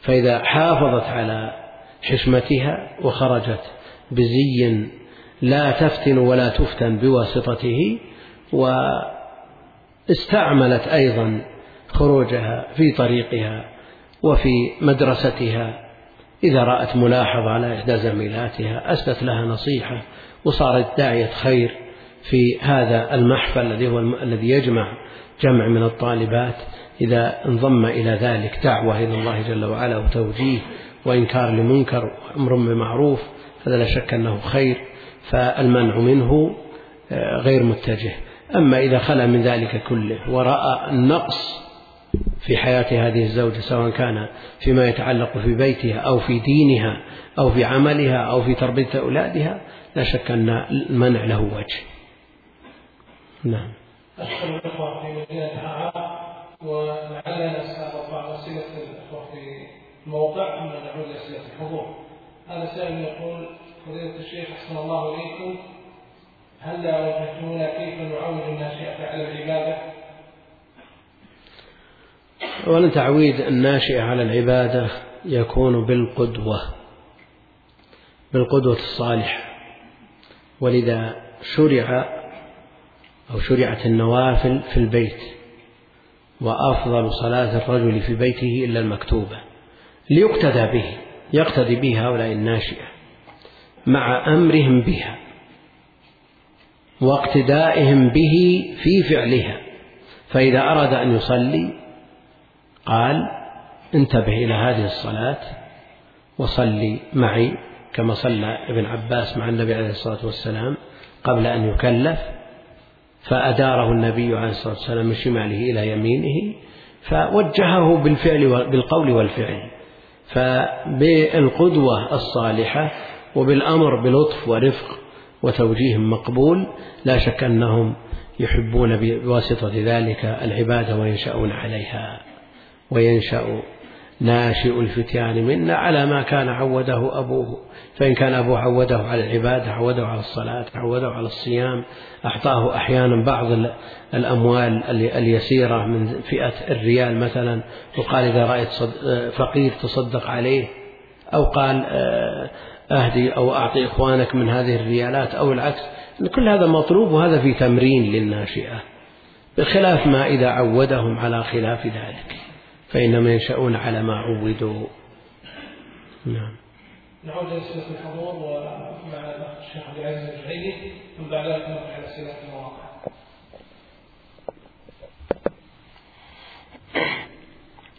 فإذا حافظت على حشمتها وخرجت بزي لا تفتن ولا تفتن بواسطته واستعملت أيضا خروجها في طريقها وفي مدرستها إذا رأت ملاحظة على إحدى زميلاتها أسدت لها نصيحة وصارت داعية خير في هذا المحفل الذي هو الذي يجمع جمع من الطالبات. إذا انضم إلى ذلك دعوة إلى الله جل وعلا وتوجيه وإنكار لمنكر وأمر بمعروف هذا لا شك أنه خير فالمنع منه آه، غير متجه. أما إذا خلا من ذلك كله ورأى النقص في حياة هذه الزوجة سواء كان فيما يتعلق في بيتها أو في دينها أو في عملها أو في تربية أولادها لا شك أن المنع له وجه. نعم. أشكر الأخوة في مدينة ولعلنا بعض أسئلة الأخوة في الموقع ثم نعود لأسئلة الحضور. هذا سائل يقول فضيلة الشيخ أحسن الله إليكم. هل وجهتمونا كيف نعود الناشئة على العبادة؟ أولا تعويد الناشئة على العبادة يكون بالقدوة بالقدوة الصالحة. ولذا شرع أو شرعت النوافل في البيت وأفضل صلاة الرجل في بيته إلا المكتوبة ليقتدى به يقتدي به هؤلاء الناشئة مع أمرهم بها واقتدائهم به في فعلها. فإذا أراد أن يصلي قال انتبه إلى هذه الصلاة وصلي معي كما صلى ابن عباس مع النبي عليه الصلاة والسلام قبل أن يكلف فأداره النبي عليه الصلاة والسلام من شماله إلى يمينه فوجهه بالفعل بالقول والفعل. فبالقدوة الصالحة وبالأمر بلطف ورفق وتوجيه مقبول لا شك أنهم يحبون بواسطة ذلك العبادة وينشأون عليها. وينشأ ناشئ الفتيان منا على ما كان عوده أبوه. فإن كان أبوه عوده على العبادة عوده على الصلاة عوده على الصيام أعطاه أحيانا بعض الأموال اليسيرة من فئة الريال مثلا. وقال إذا رأيت فقير تصدق عليه أو قال آه، أهدي أو أعطي إخوانك من هذه الريالات أو العكس. كل هذا مطلوب وهذا في تمرين للناشئة بخلاف ما إذا عودهم على خلاف ذلك. فإنما ينشأون على ما عودوا. نعم. نعود إلى أسئلة الحضور ومع الأخ الشيخ عبد العزيز الجعيدي ثم بعد ذلك نروح إلى أسئلة المواقع.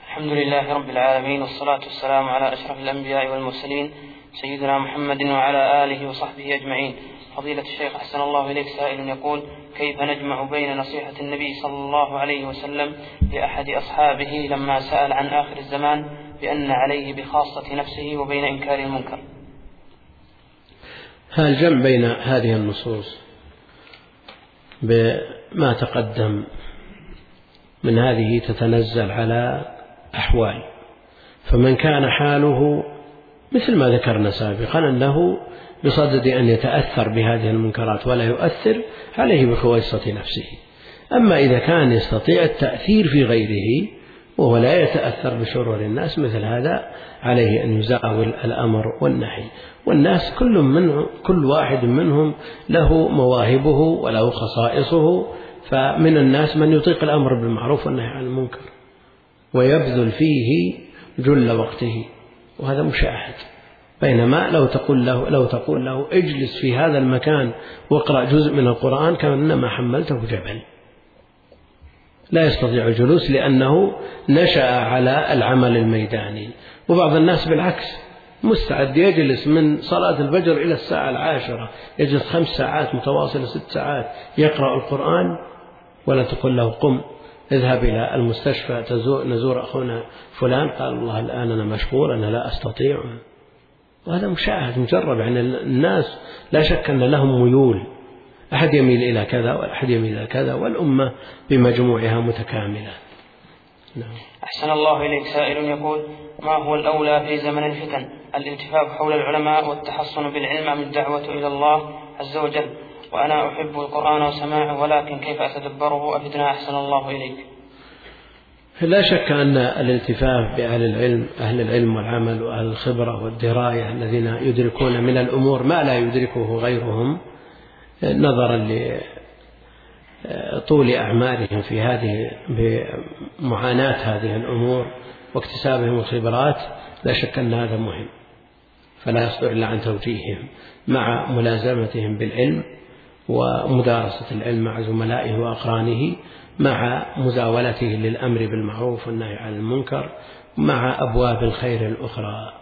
الحمد لله رب العالمين والصلاة والسلام على أشرف الأنبياء والمرسلين سيدنا محمد وعلى آله وصحبه أجمعين. فضيلة الشيخ أحسن الله إليك. سائل يقول كيف نجمع بين نصيحة النبي صلى الله عليه وسلم لأحد أصحابه لما سأل عن آخر الزمان بأن عليه بخاصة نفسه وبين إنكار المنكر؟ الجمع بين هذه النصوص بما تقدم من هذه تتنزل على أحوال. فمن كان حاله مثل ما ذكرنا سابقا أنه بصدد أن يتأثر بهذه المنكرات ولا يؤثر عليه بخويصة نفسه. أما إذا كان يستطيع التأثير في غيره وهو لا يتأثر بشرور الناس مثل هذا عليه أن يزاول الأمر والنهي. والناس كل منهم كل واحد منهم له مواهبه وله خصائصه فمن الناس من يطيق الأمر بالمعروف والنهي عن المنكر ويبذل فيه جل وقته. وهذا مشاهد. بينما لو تقول له لو تقول له اجلس في هذا المكان واقرأ جزء من القرآن كأنما حملته جبل. لا يستطيع الجلوس لأنه نشأ على العمل الميداني. وبعض الناس بالعكس مستعد يجلس من صلاة الفجر إلى الساعة العاشرة يجلس خمس ساعات متواصلة ست ساعات يقرأ القرآن ولا تقول له قم اذهب إلى المستشفى تزور نزور أخونا فلان قال الله الآن أنا مشغول أنا لا أستطيع. وهذا مشاهد مجرب يعني الناس لا شك أن لهم ميول. أحد يميل إلى كذا وأحد يميل إلى كذا والأمة بمجموعها متكاملة. نعم. أحسن الله إليك سائل يقول ما هو الأولى في زمن الفتن؟ الالتفاف حول العلماء والتحصن بالعلم أم الدعوة إلى الله عز وجل؟ وأنا أحب القرآن وسماعه ولكن كيف أتدبره؟ أفدنا أحسن الله إليك. لا شك أن الالتفاف بأهل العلم أهل العلم والعمل وأهل الخبرة والدراية الذين يدركون من الأمور ما لا يدركه غيرهم نظرا لطول أعمالهم في هذه بمعاناة هذه الأمور واكتسابهم الخبرات لا شك أن هذا مهم. فلا يصدر إلا عن توجيههم مع ملازمتهم بالعلم ومدارسة العلم مع زملائه وأقرانه مع مزاولته للأمر بالمعروف والنهي عن المنكر مع أبواب الخير الأخرى.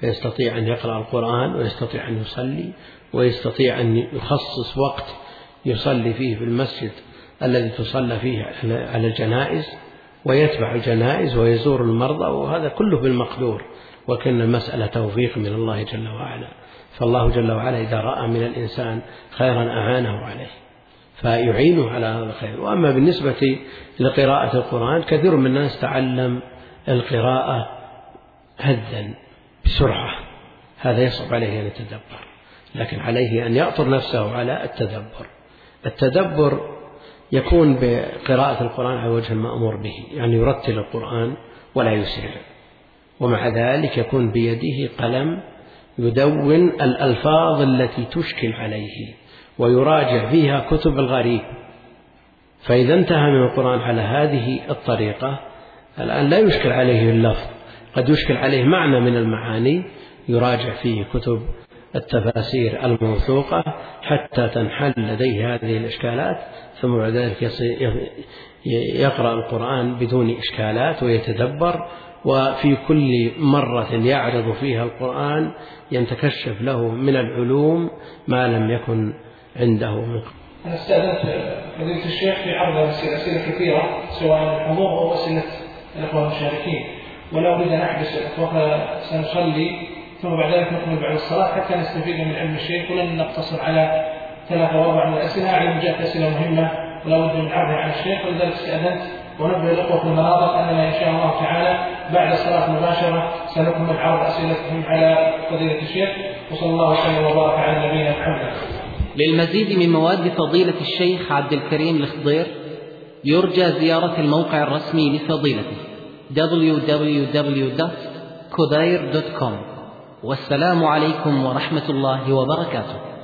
فيستطيع أن يقرأ القرآن ويستطيع أن يصلي ويستطيع أن يخصص وقت يصلي فيه في المسجد الذي تصلى فيه على الجنائز ويتبع الجنائز ويزور المرضى وهذا كله بالمقدور وكأن المسألة توفيق من الله جل وعلا. فالله جل وعلا إذا رأى من الإنسان خيرا أعانه عليه. فيعينه على هذا الخير. وأما بالنسبة لقراءة القرآن كثير من الناس تعلم القراءة هدا بسرعة. هذا يصعب عليه أن يتدبر. لكن عليه أن يأطر نفسه على التدبر. التدبر يكون بقراءة القرآن على وجه المأمور به يعني يرتل القرآن ولا يسرع. ومع ذلك يكون بيده قلم يدون الألفاظ التي تشكل عليه. ويراجع فيها كتب الغريب. فإذا انتهى من القرآن على هذه الطريقة الآن لا يشكل عليه اللفظ قد يشكل عليه معنى من المعاني يراجع فيه كتب التفاسير الموثوقة حتى تنحل لديه هذه الإشكالات ثم بعد ذلك يقرأ القرآن بدون إشكالات ويتدبر وفي كل مرة يعرض فيها القرآن يتكشف له من العلوم ما لم يكن عنده استأذنت فضيلة الشيخ في عرض أسئلة كثيرة سواء الحضور أو أسئلة الأخوة المشاركين. ولا أريد أن أحبس الأخوة سنصلي ثم بعد ذلك نكمل بعد الصلاة حتى نستفيد من علم الشيخ ولن نقتصر على ثلاثة أربع من الأسئلة. أعلم جاءت أسئلة مهمة ولا بد من عرضها على الشيخ ولذلك استأذنت ونبه الأخوة في المناطق أننا إن شاء الله تعالى بعد الصلاة مباشرة سنكمل عرض أسئلتهم على فضيلة الشيخ. وصلى الله وسلم وبارك على نبينا محمد. للمزيد من مواد فضيلة الشيخ عبد الكريم الخضير يرجى زيارة الموقع الرسمي لفضيلته www.kudair.com والسلام عليكم ورحمة الله وبركاته.